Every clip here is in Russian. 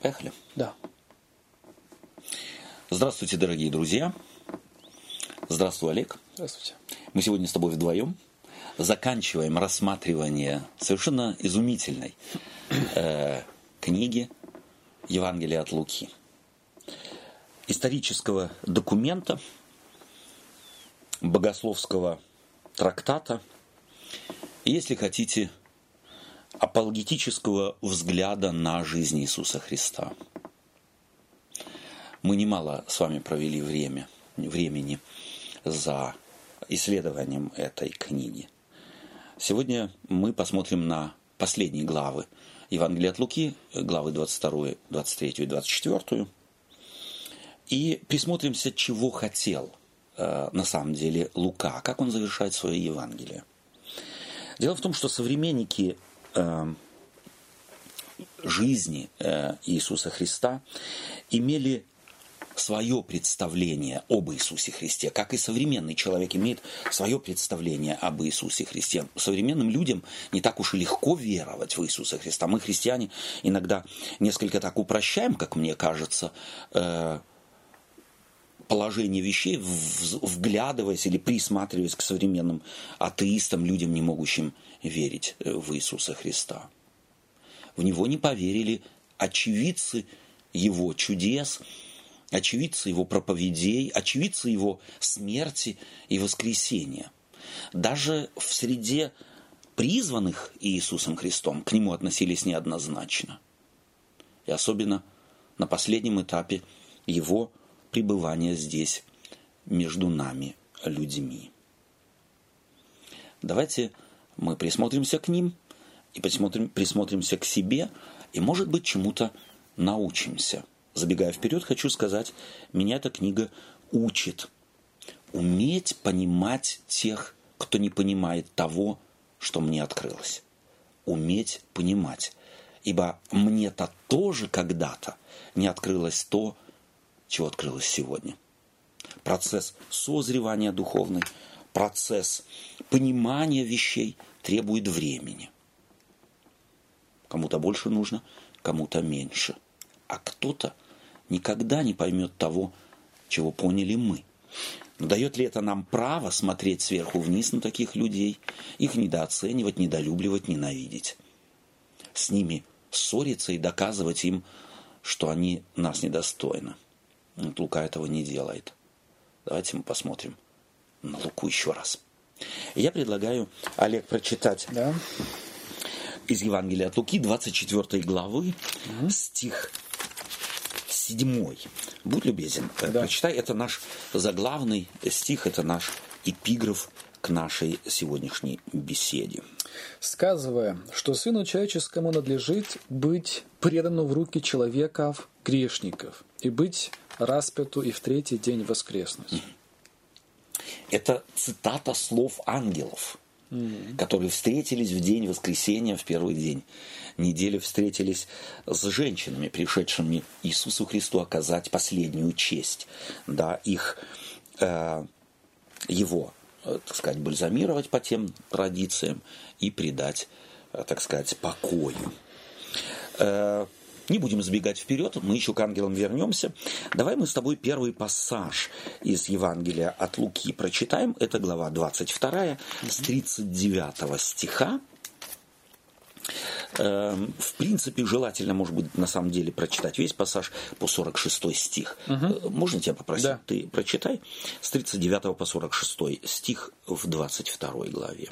Поехали. Да. Здравствуйте, дорогие друзья. Здравствуй, Олег. Здравствуйте. Мы сегодня с тобой вдвоем заканчиваем рассматривание совершенно изумительной э, книги Евангелия от Луки. Исторического документа, богословского трактата, и, если хотите, апологетического взгляда на жизнь Иисуса Христа. Мы немало с вами провели время, времени за исследованием этой книги. Сегодня мы посмотрим на последние главы Евангелия от Луки, главы 22, 23 и 24, и присмотримся, чего хотел э, на самом деле Лука, как он завершает свое Евангелие. Дело в том, что современники жизни э, Иисуса Христа имели свое представление об Иисусе Христе, как и современный человек имеет свое представление об Иисусе Христе. Современным людям не так уж и легко веровать в Иисуса Христа. Мы, христиане, иногда несколько так упрощаем, как мне кажется, э, положение вещей, вглядываясь или присматриваясь к современным атеистам, людям, не могущим верить э, в Иисуса Христа. В него не поверили очевидцы его чудес, очевидцы его проповедей, очевидцы его смерти и воскресения. Даже в среде призванных Иисусом Христом к нему относились неоднозначно. И особенно на последнем этапе его пребывания здесь между нами, людьми. Давайте мы присмотримся к ним и присмотрим, присмотримся к себе и, может быть, чему-то научимся – Забегая вперед, хочу сказать, меня эта книга учит уметь понимать тех, кто не понимает того, что мне открылось. Уметь понимать. Ибо мне-то тоже когда-то не открылось то, чего открылось сегодня. Процесс созревания духовный, процесс понимания вещей требует времени. Кому-то больше нужно, кому-то меньше. А кто-то – никогда не поймет того, чего поняли мы. Но дает ли это нам право смотреть сверху вниз на таких людей, их недооценивать, недолюбливать, ненавидеть? С ними ссориться и доказывать им, что они нас недостойны. Лука этого не делает. Давайте мы посмотрим на Луку еще раз. Я предлагаю, Олег, прочитать да. из Евангелия от Луки, 24 главы, угу. стих седьмой. Будь любезен, э, да. прочитай. Это наш заглавный стих, это наш эпиграф к нашей сегодняшней беседе. Сказывая, что Сыну Человеческому надлежит быть предану в руки человеков, грешников, и быть распяту и в третий день воскреснуть. Это цитата слов ангелов, mm-hmm. которые встретились в день воскресения, в первый день неделе встретились с женщинами, пришедшими Иисусу Христу оказать последнюю честь, да, их, э, его, э, так сказать, бальзамировать по тем традициям и предать, э, так сказать, покою. Э, не будем сбегать вперед, мы еще к ангелам вернемся. Давай мы с тобой первый пассаж из Евангелия от Луки прочитаем. Это глава 22 с 39 стиха Эм, в принципе, желательно, может быть, на самом деле прочитать весь пассаж по 46 стих. Угу. Можно тебя попросить? Да. Ты прочитай с 39 по 46 стих в 22 главе.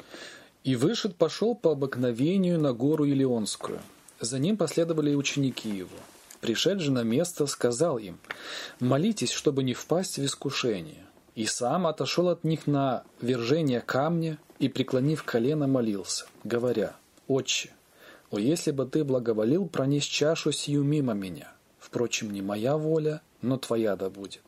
«И вышед пошел по обыкновению на гору Илионскую. За ним последовали и ученики его. Пришед же на место, сказал им, «Молитесь, чтобы не впасть в искушение». И сам отошел от них на вержение камня и, преклонив колено, молился, говоря, «Отче, о, если бы ты благоволил пронесть чашу сию мимо меня. Впрочем, не моя воля, но твоя да будет.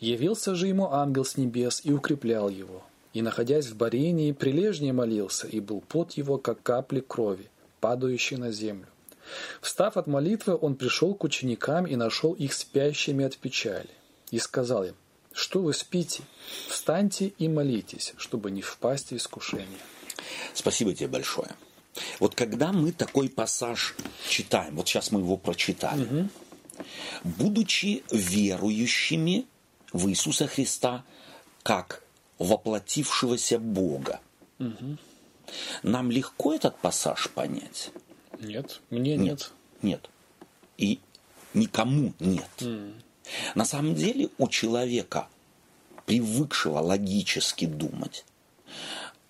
Явился же ему ангел с небес и укреплял его. И, находясь в барении, прилежнее молился, и был пот его, как капли крови, падающие на землю. Встав от молитвы, он пришел к ученикам и нашел их спящими от печали. И сказал им, что вы спите? Встаньте и молитесь, чтобы не впасть в искушение. Спасибо тебе большое. Вот когда мы такой пассаж читаем, вот сейчас мы его прочитали, угу. будучи верующими в Иисуса Христа как воплотившегося Бога, угу. Нам легко этот пассаж понять? Нет, мне нет. Нет. нет. И никому нет. Mm. На самом деле у человека, привыкшего логически думать,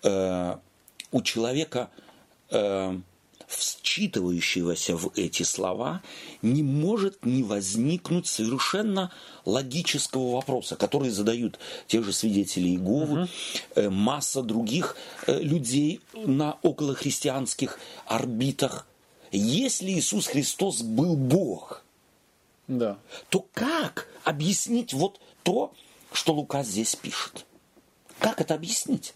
э, у человека э, вчитывающегося в эти слова, не может не возникнуть совершенно логического вопроса, который задают те же свидетели Иеговы, угу. масса других э, людей на околохристианских орбитах. Если Иисус Христос был Бог, да. то как объяснить вот то, что Лука здесь пишет? Как это объяснить?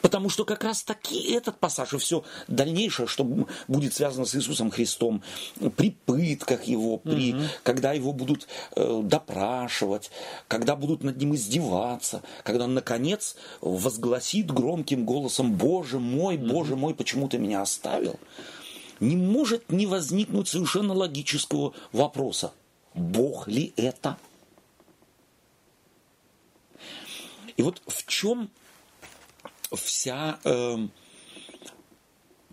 Потому что как раз таки этот пассаж и все дальнейшее, что будет связано с Иисусом Христом, при пытках его, при, угу. когда его будут э, допрашивать, когда будут над ним издеваться, когда он, наконец, возгласит громким голосом «Боже мой, Боже мой, почему ты меня оставил?» Не может не возникнуть совершенно логического вопроса. Бог ли это? И вот в чем вся э,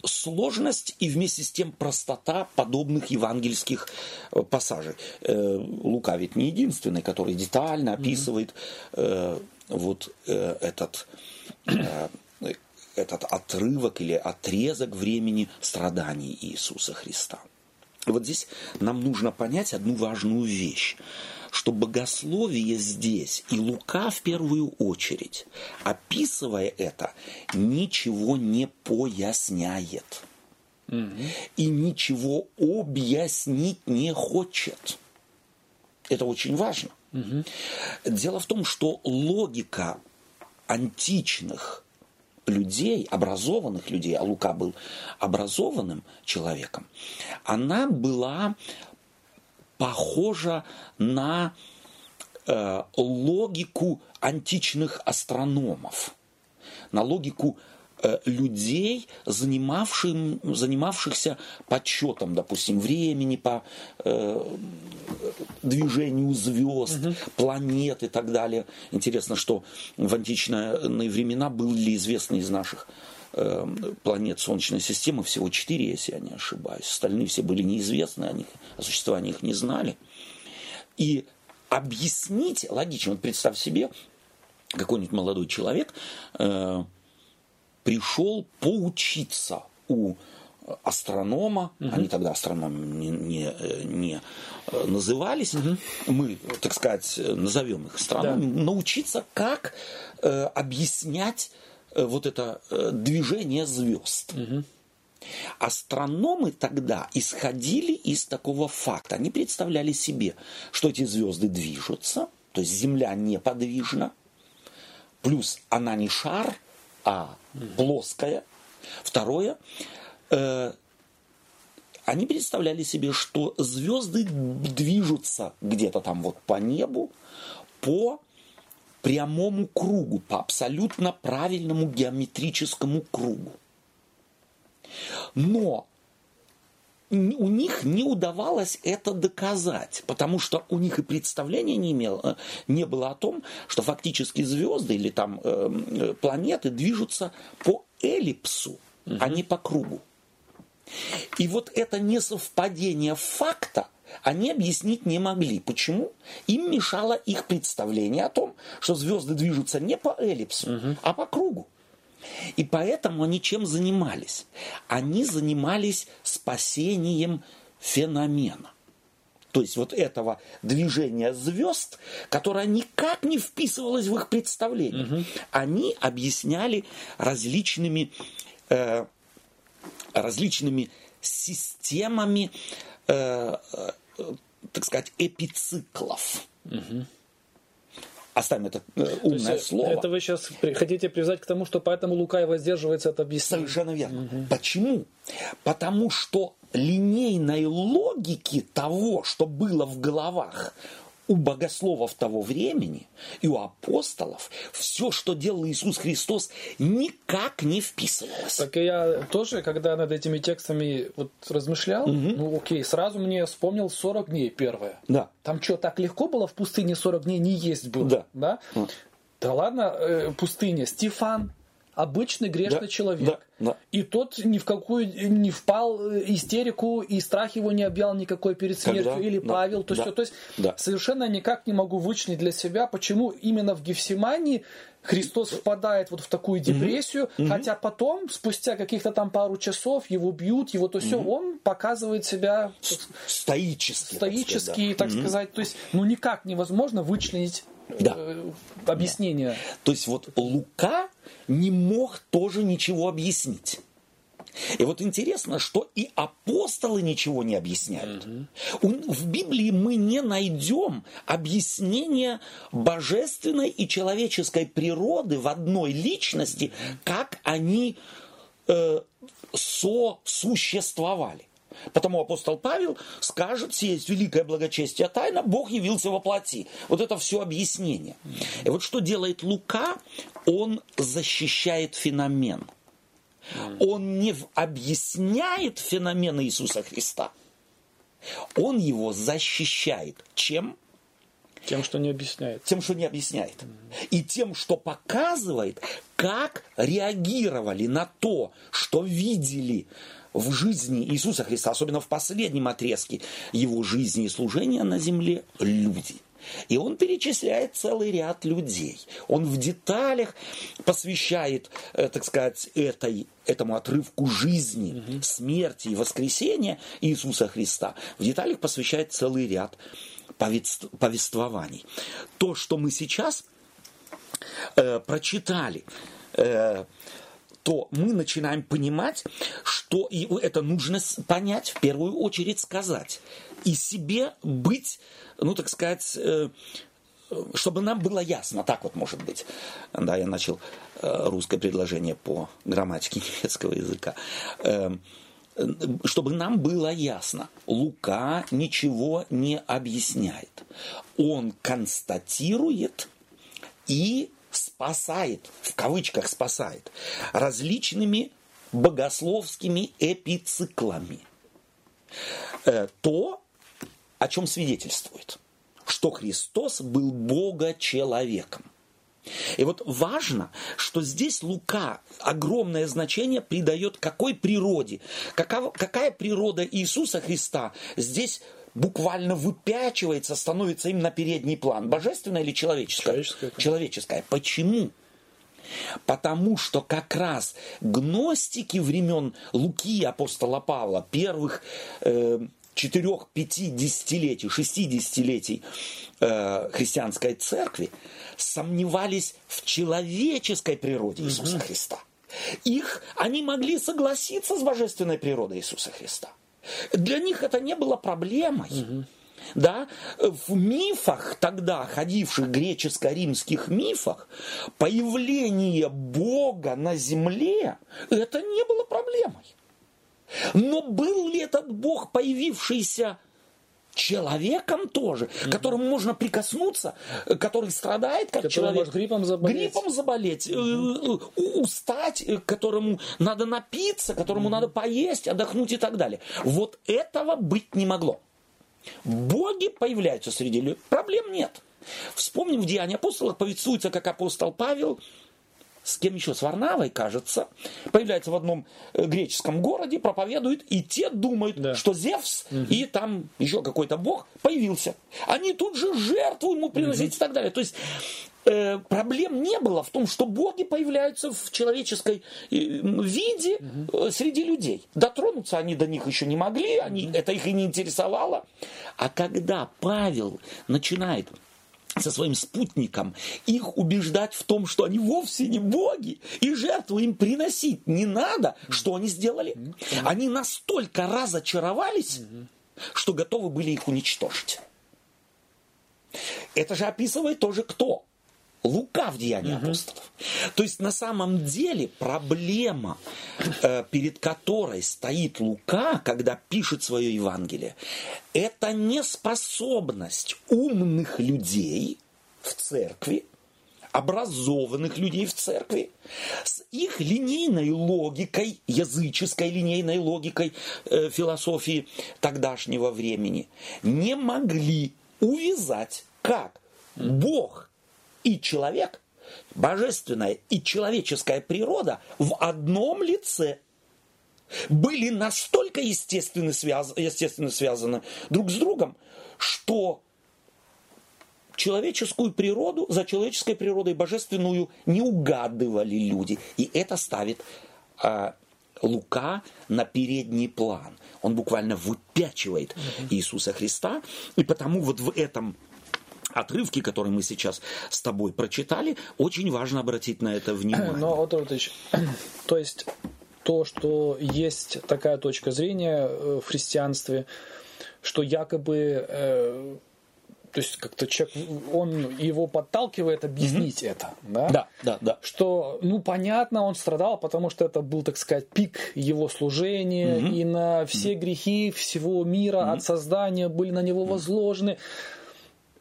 сложность и вместе с тем простота подобных евангельских э, пассажей. Э, Лука ведь не единственный, который детально описывает э, вот э, этот э, этот отрывок или отрезок времени страданий Иисуса Христа. Вот здесь нам нужно понять одну важную вещь что богословие здесь, и Лука в первую очередь, описывая это, ничего не поясняет. Угу. И ничего объяснить не хочет. Это очень важно. Угу. Дело в том, что логика античных людей, образованных людей, а Лука был образованным человеком, она была похожа на э, логику античных астрономов, на логику э, людей, занимавшим, занимавшихся подсчетом, допустим, времени по э, движению звезд, угу. планет и так далее. Интересно, что в античные времена были известны из наших планет Солнечной системы, всего четыре, если я не ошибаюсь. Остальные все были неизвестны, о, них, о существовании их не знали. И объяснить логично, вот представь себе, какой-нибудь молодой человек э, пришел поучиться у астронома, угу. они тогда астрономами не, не, не э, назывались, угу. мы, так сказать, назовем их астрономами, да. научиться, как э, объяснять Э, вот это э, движение звезд. Угу. Астрономы тогда исходили из такого факта. Они представляли себе, что эти звезды движутся, то есть Земля неподвижна, плюс она не шар, а плоская. Второе, э, они представляли себе, что звезды движутся где-то там вот по небу по прямому кругу, по абсолютно правильному геометрическому кругу. Но у них не удавалось это доказать, потому что у них и представления не, имело, не было о том, что фактически звезды или там э, планеты движутся по эллипсу, угу. а не по кругу. И вот это несовпадение факта они объяснить не могли. Почему? Им мешало их представление о том, что звезды движутся не по эллипсу, угу. а по кругу. И поэтому они чем занимались? Они занимались спасением феномена. То есть вот этого движения звезд, которое никак не вписывалось в их представление. Угу. Они объясняли различными, э, различными системами э, так сказать, эпициклов. Угу. Оставим это э, умное есть, слово. Это вы сейчас хотите привязать к тому, что поэтому Лука и воздерживается от объяснения. Совершенно верно. Угу. Почему? Потому что линейной логики того, что было в головах у богословов того времени и у апостолов все, что делал Иисус Христос, никак не вписывалось. Так и я тоже, когда над этими текстами вот размышлял, угу. ну окей, сразу мне вспомнил 40 дней первое. Да. Там что, так легко было в пустыне 40 дней не есть было? Да. Да, да ладно, э, пустыня. Стефан, обычный грешный да, человек. Да, да. И тот ни в какую не впал э, истерику, и страх его не объял никакой перед смертью. Когда? Или да, Павел. То, да, есть, то есть да. совершенно никак не могу вычленить для себя, почему именно в Гефсимании Христос впадает вот в такую депрессию, угу. хотя потом, спустя каких-то там пару часов, его бьют, его то все, угу. он показывает себя стоически, стоически, так сказать. Так сказать. То есть, ну никак невозможно вычленить да. Э, объяснение. То есть вот Лука не мог тоже ничего объяснить. И вот интересно, что и апостолы ничего не объясняют. Угу. В Библии мы не найдем объяснения божественной и человеческой природы в одной личности, как они э, сосуществовали. Потому апостол Павел скажет, есть великое благочестие тайна, Бог явился во плоти. Вот это все объяснение. И вот что делает Лука? Он защищает феномен. Он не объясняет феномен Иисуса Христа. Он его защищает. Чем? Тем, что не объясняет. Тем, что не объясняет. И тем, что показывает, как реагировали на то, что видели в жизни Иисуса Христа, особенно в последнем отрезке его жизни и служения на земле, люди. И он перечисляет целый ряд людей. Он в деталях посвящает, э, так сказать, этой, этому отрывку жизни, угу. смерти и воскресения Иисуса Христа. В деталях посвящает целый ряд повествований. То, что мы сейчас э, прочитали, э, то мы начинаем понимать, что и это нужно понять, в первую очередь сказать. И себе быть, ну, так сказать, э, чтобы нам было ясно, так вот может быть. Да, я начал э, русское предложение по грамматике немецкого языка. Эм, чтобы нам было ясно, Лука ничего не объясняет. Он констатирует и спасает, в кавычках спасает, различными богословскими эпициклами. Э, то, о чем свидетельствует, что Христос был Бога-человеком. И вот важно, что здесь Лука огромное значение придает какой природе. Какова, какая природа Иисуса Христа здесь буквально выпячивается, становится им на передний план. Божественная или человеческая? Человеческая. Человеческая. Почему? Потому что как раз гностики времен Луки, апостола Павла, первых э, четырех, пяти десятилетий, шести десятилетий э, христианской церкви сомневались в человеческой природе Иисуса угу. Христа. Их, они могли согласиться с божественной природой Иисуса Христа – для них это не было проблемой. Угу. Да, в мифах тогда, ходивших греческо-римских мифах, появление Бога на земле, это не было проблемой. Но был ли этот Бог, появившийся человеком тоже, mm которому можно прикоснуться, который страдает как который человек. Может гриппом заболеть. Гриппом заболеть, mm устать, э, которому надо напиться, которому mm надо поесть, отдохнуть и так далее. Вот этого быть не могло. Боги появляются среди людей, проблем нет. Вспомним в Деянии апостолов, повествуется, как апостол Павел с кем еще, с Варнавой, кажется, появляется в одном э, греческом городе, проповедует, и те думают, да. что Зевс угу. и там еще какой-то бог появился. Они тут же жертву ему приносить угу. и так далее. То есть э, проблем не было в том, что боги появляются в человеческой э, виде угу. среди людей. Дотронуться они до них еще не могли, они, угу. это их и не интересовало. А когда Павел начинает со своим спутником, их убеждать в том, что они вовсе не боги, и жертву им приносить не надо, что они сделали? Они настолько разочаровались, что готовы были их уничтожить. Это же описывает тоже кто? Лука в Деянии угу. апостолов. То есть на самом деле проблема, э, перед которой стоит Лука, когда пишет свое Евангелие, это неспособность умных людей в церкви, образованных людей в церкви, с их линейной логикой, языческой линейной логикой э, философии тогдашнего времени, не могли увязать, как Бог и человек, божественная и человеческая природа в одном лице были настолько естественно, связ... естественно связаны друг с другом, что человеческую природу за человеческой природой божественную не угадывали люди. И это ставит а, Лука на передний план. Он буквально выпячивает Иисуса Христа. И потому вот в этом отрывки, которые мы сейчас с тобой прочитали, очень важно обратить на это внимание. Но, Ильич, то есть то, что есть такая точка зрения э, в христианстве, что якобы э, то есть как-то человек, он его подталкивает объяснить mm-hmm. это, да? Да, да, да. Что, ну, понятно, он страдал, потому что это был, так сказать, пик его служения, mm-hmm. и на все mm-hmm. грехи всего мира mm-hmm. от создания были на него возложены. Mm-hmm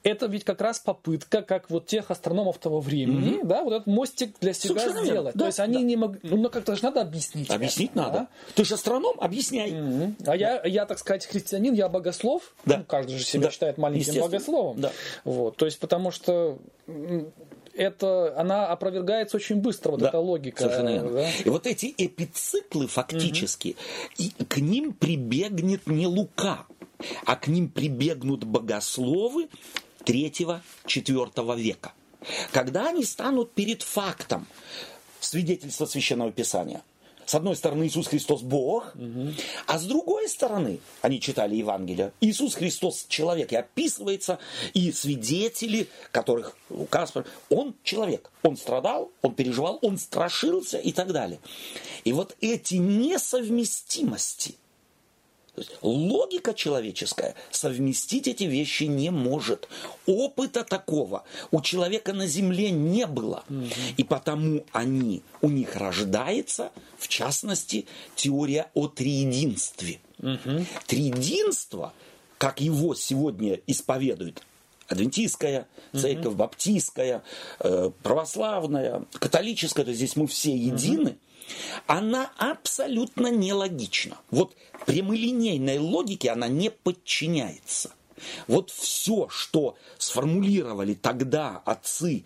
это ведь как раз попытка, как вот тех астрономов того времени, mm-hmm. да, вот этот мостик для себя Совершенно сделать. Да, То есть они да. не могли, ну как-то же надо объяснить. Объяснить это, надо. Да? Ты же астроном, объясняй. Mm-hmm. А да. я, я, так сказать, христианин, я богослов. Да. Ну, каждый же себя да. считает маленьким богословом. Да. Вот, то есть потому что это, она опровергается очень быстро, вот да, эта логика. Совершенно Да? И вот эти эпициклы фактически, угу. и к ним прибегнет не Лука, а к ним прибегнут богословы, 3-4 века. Когда они станут перед фактом свидетельства Священного Писания. С одной стороны, Иисус Христос Бог, угу. а с другой стороны, они читали Евангелие, Иисус Христос человек, и описывается, и свидетели, которых Лукас, он человек, он страдал, он переживал, он страшился и так далее. И вот эти несовместимости логика человеческая совместить эти вещи не может. Опыта такого у человека на земле не было. Угу. И потому они, у них рождается, в частности, теория о триединстве. Угу. Триединство, как его сегодня исповедуют адвентистская церковь, угу. баптистская, э, православная, католическая, то здесь мы все едины. Угу она абсолютно нелогична. Вот прямолинейной логике она не подчиняется. Вот все, что сформулировали тогда отцы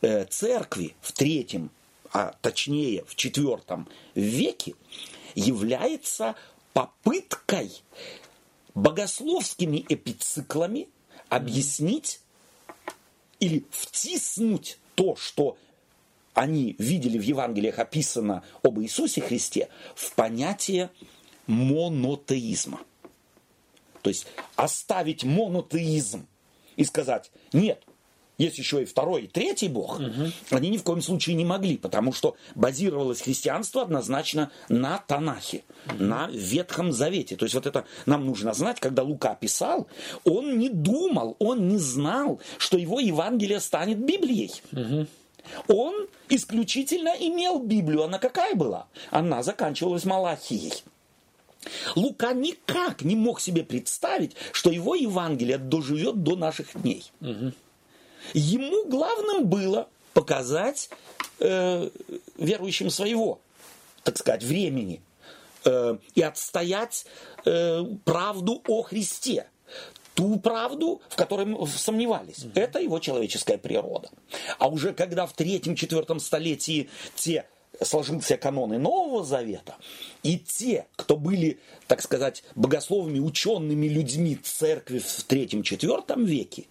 э, церкви в третьем, а точнее в четвертом веке, является попыткой богословскими эпициклами объяснить или втиснуть то, что они видели в Евангелиях описано об Иисусе Христе в понятие монотеизма. То есть оставить монотеизм и сказать, нет, есть еще и второй, и третий Бог, угу. они ни в коем случае не могли, потому что базировалось христианство однозначно на Танахе, угу. на Ветхом Завете. То есть вот это нам нужно знать, когда Лука писал, он не думал, он не знал, что его Евангелие станет Библией. Угу. Он исключительно имел Библию. Она какая была? Она заканчивалась Малахией. Лука никак не мог себе представить, что его Евангелие доживет до наших дней. Угу. Ему главным было показать э, верующим своего, так сказать, времени э, и отстоять э, правду о Христе ту правду, в которой сомневались. Угу. Это его человеческая природа. А уже когда в третьем-четвертом столетии те сложился каноны Нового Завета, и те, кто были, так сказать, богословными, учеными людьми церкви в третьем-четвертом веке,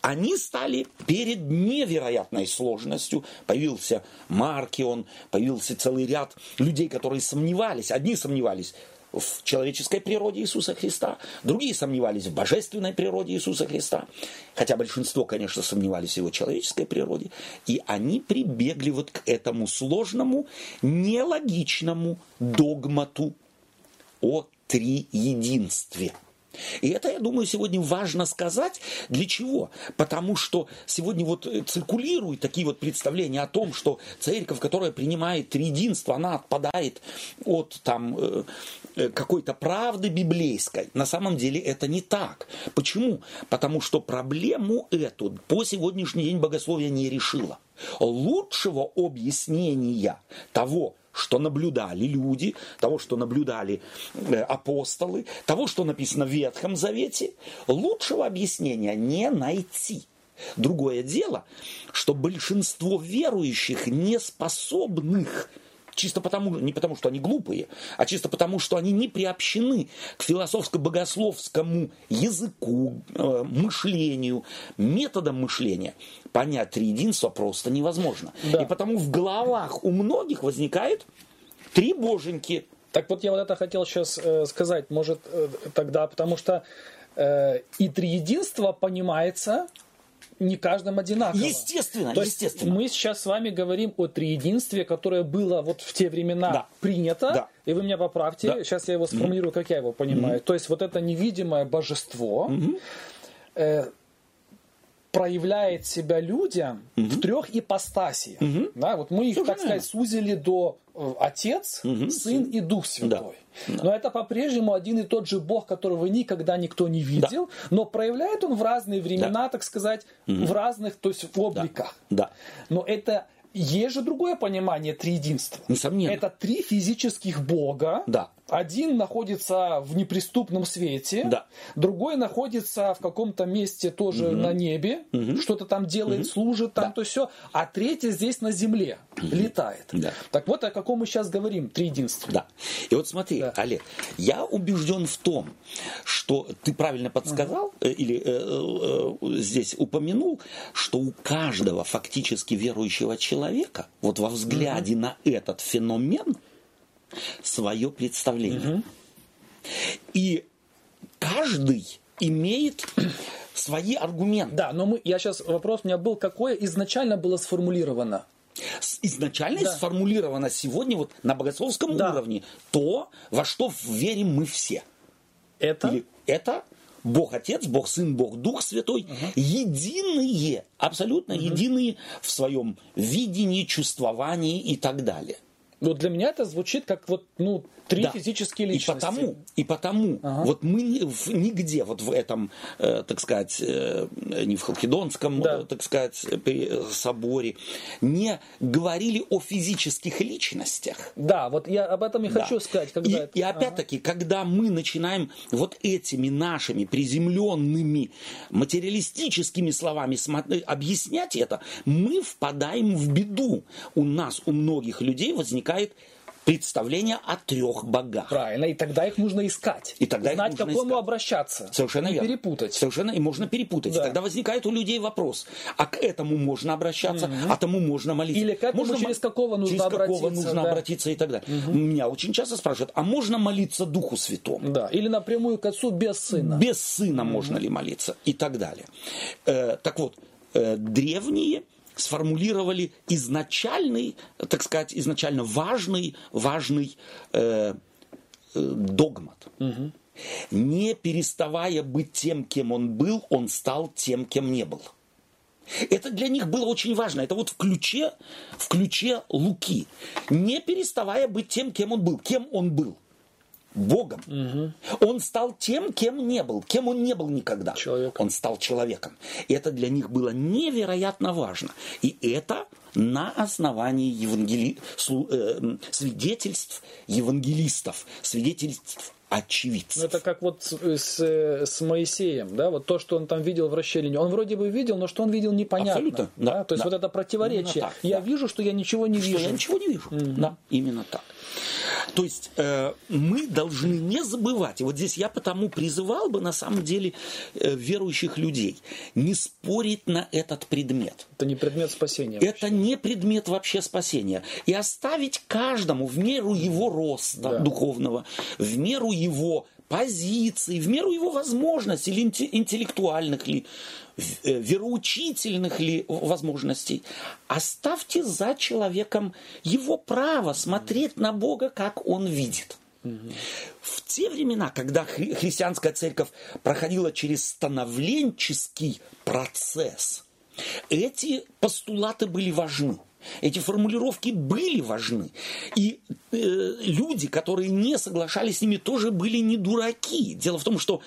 они стали перед невероятной сложностью. Появился Маркион, появился целый ряд людей, которые сомневались. Одни сомневались в человеческой природе Иисуса Христа, другие сомневались в божественной природе Иисуса Христа, хотя большинство, конечно, сомневались в его человеческой природе, и они прибегли вот к этому сложному, нелогичному догмату о триединстве. И это, я думаю, сегодня важно сказать. Для чего? Потому что сегодня вот э, циркулируют такие вот представления о том, что церковь, которая принимает триединство, она отпадает от там э, э, какой-то правды библейской. На самом деле это не так. Почему? Потому что проблему эту по сегодняшний день богословие не решило. Лучшего объяснения того, что наблюдали люди, того, что наблюдали э, апостолы, того, что написано в Ветхом Завете, лучшего объяснения не найти. Другое дело, что большинство верующих не способных чисто потому, не потому, что они глупые, а чисто потому, что они не приобщены к философско-богословскому языку, э, мышлению, методам мышления. Понять триединство просто невозможно. Да. И потому в головах у многих возникает три боженьки. Так вот я вот это хотел сейчас э, сказать, может э, тогда, потому что э, и триединство понимается не каждым одинаково. Естественно, То естественно. мы сейчас с вами говорим о триединстве, которое было вот в те времена да. принято, да. и вы меня поправьте, да. сейчас я его сформулирую, mm-hmm. как я его понимаю. Mm-hmm. То есть вот это невидимое божество, mm-hmm. Проявляет себя людям угу. в трех ипостасиях. Угу. Да, вот мы их, Все так сказать, сузили до э, Отец, угу. Сын и Дух Святой. Да. Но это по-прежнему один и тот же Бог, которого никогда никто не видел, да. но проявляет он в разные времена, да. так сказать, угу. в разных, то есть в обликах. Да. да. Но это есть же другое понимание триединства. Несомненно. Это три физических Бога. Да. Один находится в неприступном свете, да. другой находится в каком-то месте тоже угу. на небе, угу. что-то там делает, угу. служит там, да. то все, а третий здесь на земле угу. летает. Да. Так вот, о каком мы сейчас говорим, триединство. Да. И вот смотри, да. Олег, я убежден в том, что ты правильно подсказал угу. или э, э, здесь упомянул, что у каждого фактически верующего человека, вот во взгляде угу. на этот феномен, свое представление. Угу. И каждый имеет свои аргументы. Да, но мы, я сейчас вопрос у меня был, какое изначально было сформулировано? Изначально да. сформулировано сегодня вот на богословском да. уровне то, во что верим мы все. Это? Или это Бог Отец, Бог Сын, Бог Дух Святой, угу. единые, абсолютно угу. единые в своем видении, чувствовании и так далее. Но для меня это звучит как вот, ну, три да. физические личности. И потому, и потому ага. вот мы нигде вот в этом, э, так сказать, э, не в Халкидонском, да. э, так сказать, соборе, не говорили о физических личностях. Да, вот я об этом и да. хочу сказать. Когда и, это... и опять-таки, ага. когда мы начинаем вот этими нашими приземленными материалистическими словами объяснять это, мы впадаем в беду. У нас, у многих людей возникает представление о трех богах. Правильно, и тогда их нужно искать. И тогда Знать, к какому искать. обращаться. Совершенно верно. перепутать. Совершенно, и можно перепутать. Да. И тогда возникает у людей вопрос, а к этому можно обращаться, mm а тому можно молиться. Или к этому можно, через какого нужно через обратиться. какого нужно да. обратиться и так далее. mm Меня очень часто спрашивают, а можно молиться Духу Святому? Да, или напрямую к Отцу без Сына. Без Сына mm можно ли молиться и так далее. Э, так вот, э, древние сформулировали изначальный, так сказать, изначально важный, важный э, э, догмат. Угу. Не переставая быть тем, кем он был, он стал тем, кем не был. Это для них было очень важно. Это вот в ключе, в ключе Луки. Не переставая быть тем, кем он был. Кем он был? Богом. Угу. Он стал тем, кем не был, кем он не был никогда. Человек. Он стал человеком. И это для них было невероятно важно. И это на основании евангели... Э, свидетельств евангелистов, свидетельств очевидцев. Ну, это как вот с, с Моисеем, да, вот то, что он там видел в расщелине. Он вроде бы видел, но что он видел, непонятно. Абсолютно, да. да то есть да. вот это противоречие. так, я да. вижу, что я ничего не что вижу. Я ничего не вижу. Mm-hmm. Да, именно так. То есть э, мы должны не забывать, и вот здесь я потому призывал бы на самом деле э, верующих людей не спорить на этот предмет. Это не предмет спасения. Это вообще. не предмет вообще спасения. И оставить каждому в меру его роста да. духовного, в меру его позиций, в меру его возможностей, или интеллектуальных ли, э, вероучительных ли возможностей. Оставьте за человеком его право смотреть на Бога, как он видит. В те времена, когда хри- христианская церковь проходила через становленческий процесс, эти постулаты были важны. Эти формулировки были важны. И э, люди, которые не соглашались с ними, тоже были не дураки. Дело в том, что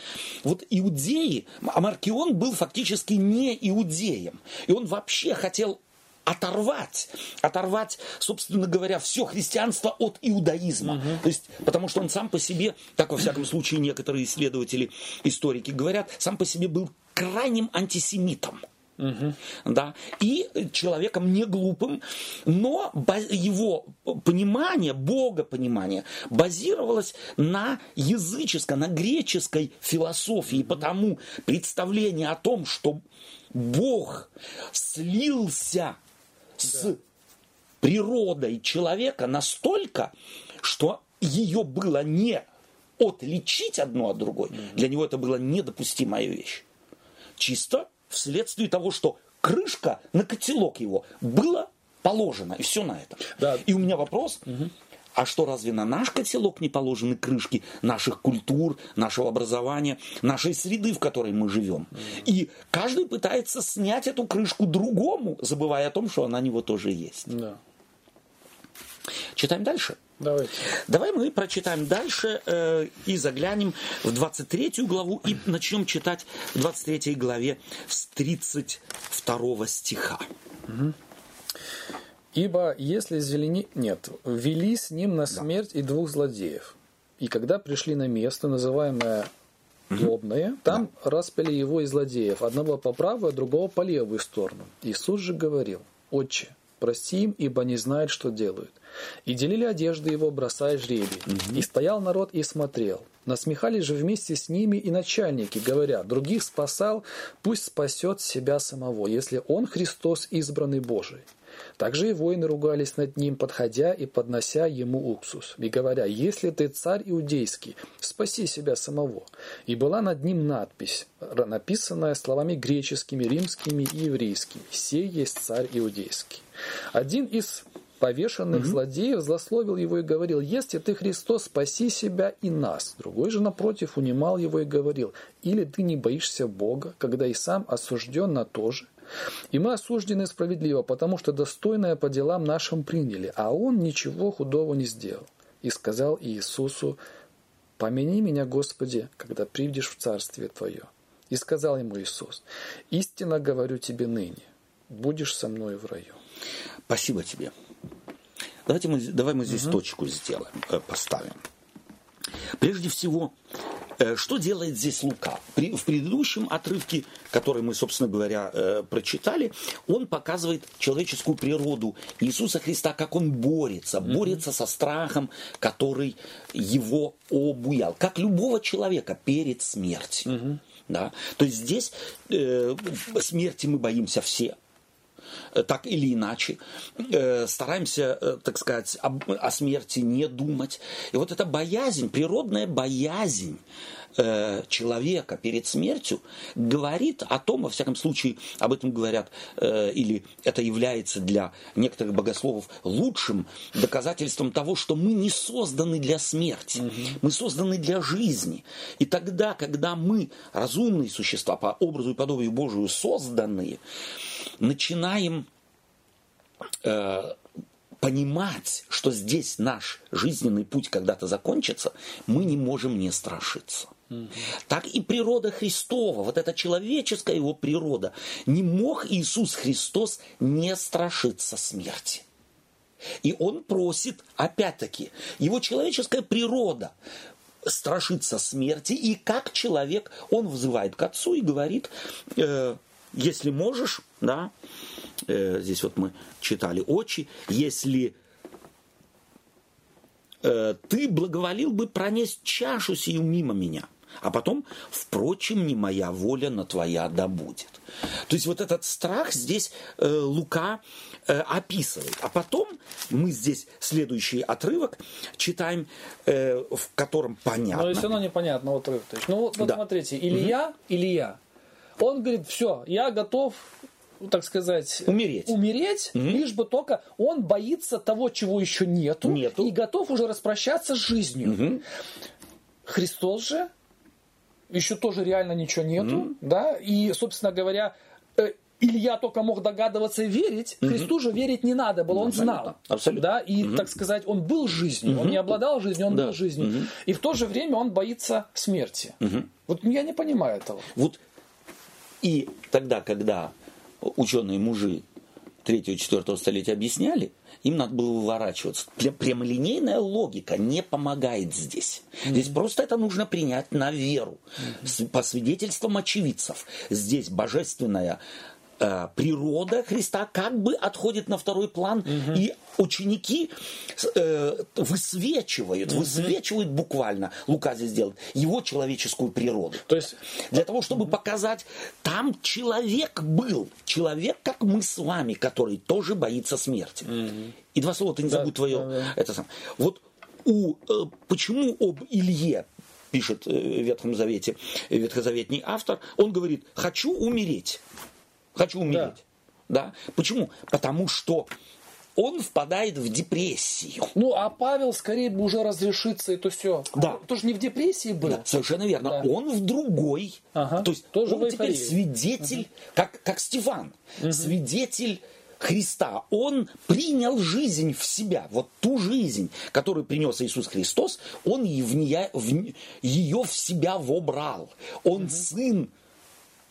вот иудеи, а Маркион был фактически не иудеем. И он вообще хотел оторвать, оторвать, собственно говоря, все христианство от иудаизма. Угу. То есть, потому что он сам по себе, так во всяком случае некоторые исследователи, историки говорят, сам по себе был крайним антисемитом. Угу. Да, и человеком не глупым, но его понимание, богопонимание базировалось на языческой, на греческой философии, и потому представление о том, что Бог слился с да. природой человека настолько, что ее было не отличить одно от другой. Mm-hmm. Для него это была недопустимая вещь. Чисто вследствие того, что крышка на котелок его была положена, и все на этом. Да. И у меня вопрос, угу. а что разве на наш котелок не положены крышки наших культур, нашего образования, нашей среды, в которой мы живем? Угу. И каждый пытается снять эту крышку другому, забывая о том, что она у него тоже есть. Да. Читаем дальше. Давайте. Давай мы прочитаем дальше э, и заглянем в 23 главу и начнем читать в 23 главе с 32 стиха. Угу. Ибо если зелени... Нет, вели с ним на смерть да. и двух злодеев. И когда пришли на место, называемое Лобное, там да. распяли его и злодеев, одного по правую, а другого по левую сторону. Иисус же говорил, «Отче, прости им, ибо не знают, что делают». И делили одежды его, бросая жребий. Угу. И стоял народ и смотрел. Насмехались же вместе с ними и начальники, говоря, других спасал, пусть спасет себя самого, если он Христос, избранный Божий. Также и воины ругались над ним, подходя и поднося ему уксус, и говоря, «Если ты царь иудейский, спаси себя самого». И была над ним надпись, написанная словами греческими, римскими и еврейскими, «Сей есть царь иудейский». Один из повешенных угу. злодеев, злословил его и говорил, «Если ты Христос, спаси себя и нас». Другой же, напротив, унимал его и говорил, «Или ты не боишься Бога, когда и сам осужден на то же?» И мы осуждены справедливо, потому что достойное по делам нашим приняли, а он ничего худого не сделал. И сказал Иисусу, «Помяни меня, Господи, когда придешь в Царствие Твое». И сказал ему Иисус, «Истинно говорю тебе ныне, будешь со мной в раю». Спасибо тебе. Давайте мы, давай мы здесь угу. точку сделаем, э, поставим. Прежде всего, э, что делает здесь Лука? в предыдущем отрывке, который мы, собственно говоря, э, прочитали, он показывает человеческую природу Иисуса Христа, как он борется, mm борется со страхом, который его обуял, как любого человека перед смертью. mm Да? То есть здесь э, смерти мы боимся все. Э, так или иначе. Э, стараемся, э, так сказать, о смерти не думать. И вот эта боязнь, природная боязнь человека перед смертью говорит о том, во всяком случае, об этом говорят, или это является для некоторых богословов лучшим доказательством того, что мы не созданы для смерти, угу. мы созданы для жизни. И тогда, когда мы, разумные существа, по образу и подобию Божию созданные, начинаем э, понимать, что здесь наш жизненный путь когда-то закончится, мы не можем не страшиться. Так и природа Христова, вот эта человеческая его природа, не мог Иисус Христос не страшиться смерти. И он просит, опять-таки, его человеческая природа страшится смерти, и как человек, он взывает к Отцу и говорит, э, если можешь, да, э, здесь вот мы читали очи, если э, ты благоволил бы пронесть чашу сию мимо меня, а потом, впрочем, не моя воля, но твоя да будет. То есть вот этот страх здесь э, Лука э, описывает. А потом мы здесь следующий отрывок читаем, э, в котором понятно. Но все равно непонятно отрывок. То есть, ну вот да. смотрите, Илья, угу. Илья, он говорит, все, я готов так сказать, умереть, умереть mm-hmm. лишь бы только он боится того, чего еще нету, нету. и готов уже распрощаться с жизнью. Mm-hmm. Христос же еще тоже реально ничего нету, mm-hmm. да, и, собственно говоря, э, Илья только мог догадываться и верить, mm-hmm. Христу же верить не надо было, он знал. Абсолютно. Да, и, mm-hmm. так сказать, он был жизнью, mm-hmm. он не обладал жизнью, он да. был жизнью. Mm-hmm. И в то же время он боится смерти. Mm-hmm. Вот я не понимаю этого. Вот и тогда, когда ученые мужи 3-4 столетия объясняли, им надо было выворачиваться. Прямолинейная логика не помогает здесь. Mm-hmm. Здесь просто это нужно принять на веру. Mm-hmm. По свидетельствам очевидцев. Здесь божественная Э, природа Христа как бы отходит на второй план, угу. и ученики э, высвечивают, угу. высвечивают буквально, Лука здесь делает, его человеческую природу. То есть для того, чтобы показать, там человек был, человек, как мы с вами, который тоже боится смерти. Угу. И два слова, ты не да, забудь твое. Да, да. Это сам. Вот у, э, почему об Илье пишет в Ветхом Завете ветхозаветний автор, он говорит, хочу умереть. Хочу умереть. Да. да? Почему? Потому что он впадает в депрессию. Ну, а Павел скорее бы уже разрешится, это все. Да. Он тоже не в депрессии был. Да, совершенно верно. Да. Он в другой. Ага. То есть тоже он теперь свидетель, угу. как, как Стефан, угу. свидетель Христа. Он принял жизнь в себя. Вот ту жизнь, которую принес Иисус Христос, он в нее в, ее в себя вобрал. Он угу. сын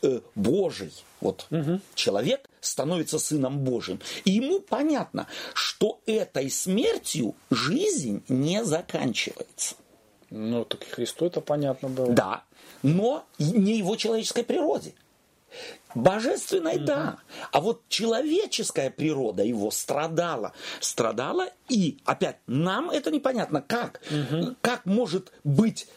э, Божий. Вот угу. человек становится сыном Божьим. И ему понятно, что этой смертью жизнь не заканчивается. Ну, так и Христу это понятно было. Да, но не его человеческой природе. Божественной, угу. да. А вот человеческая природа его страдала. Страдала, и опять нам это непонятно. Как? Угу. Как может быть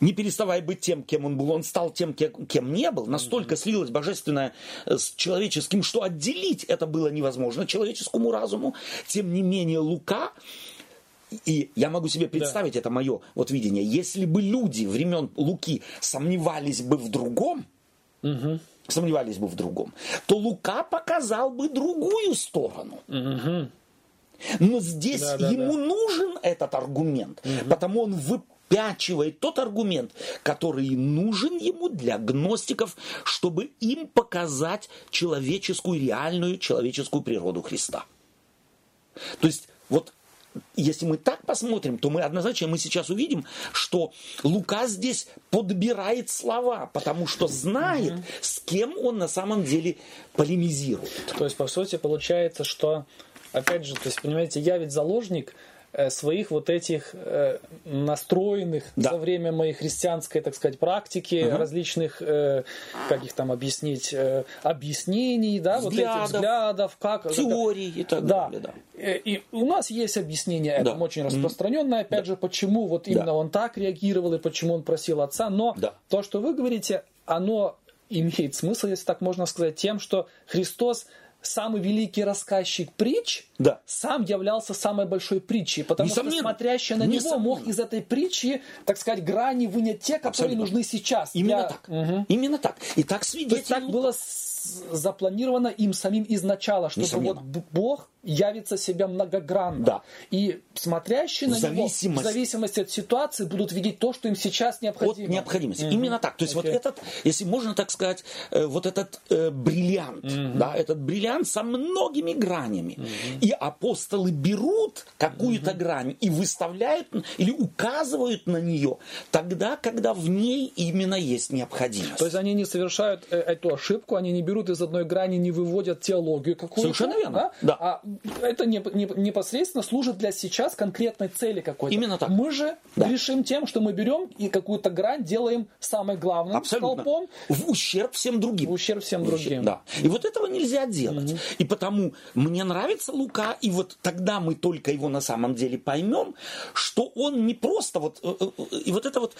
не переставая быть тем, кем он был, он стал тем, кем не был. Настолько слилось божественное с человеческим, что отделить это было невозможно человеческому разуму. Тем не менее, Лука и я могу себе представить, да. это мое вот видение, если бы люди времен Луки сомневались бы в другом, угу. сомневались бы в другом, то Лука показал бы другую сторону. Угу. Но здесь да, да, ему да. нужен этот аргумент, угу. потому он вы, выпячивает тот аргумент, который нужен ему для гностиков, чтобы им показать человеческую, реальную человеческую природу Христа. То есть, вот если мы так посмотрим, то мы однозначно мы сейчас увидим, что Лука здесь подбирает слова, потому что знает, угу. с кем он на самом деле полемизирует. То есть, по сути, получается, что, опять же, то есть, понимаете, я ведь заложник своих вот этих э, настроенных да. за время моей христианской, так сказать, практики, угу. различных, э, как их там объяснить, объяснений, да, взглядов, вот этих взглядов, как... Теорий и так да. далее, да. И у нас есть объяснение этому да. очень распространенное, опять да. же, почему вот именно да. он так реагировал и почему он просил отца, но да. то, что вы говорите, оно имеет смысл, если так можно сказать, тем, что Христос самый великий рассказчик притч да. сам являлся самой большой притчей, потому Несомненно. что смотрящий на Несомненно. него мог из этой притчи, так сказать, грани вынять те, которые Абсолютно. нужны сейчас. Именно для... так. Угу. Именно так. И так свидетель. То есть так было запланировано им самим изначала, чтобы Несомненно. вот Бог явится себя многогранно. Да. И смотрящие на него, в зависимости от ситуации, будут видеть то, что им сейчас необходимо. От необходимости. Mm-hmm. Именно так. То есть okay. вот этот, если можно так сказать, э, вот этот э, бриллиант, mm-hmm. да, этот бриллиант со многими гранями. Mm-hmm. И апостолы берут какую-то mm-hmm. грань и выставляют или указывают на нее тогда, когда в ней именно есть необходимость. То есть они не совершают э, эту ошибку, они не берут из одной грани, не выводят теологию какую-то. Совершенно верно. Да? Да. А это не, не, непосредственно служит для сейчас конкретной цели какой-то. Именно так. Мы же да. решим тем, что мы берем и какую-то грань делаем самым главным Абсолютно. столпом. В ущерб всем другим. В ущерб всем в другим. Да. И вот этого нельзя делать. Угу. И потому мне нравится Лука, и вот тогда мы только его на самом деле поймем, что он не просто вот... Э, э, и вот это вот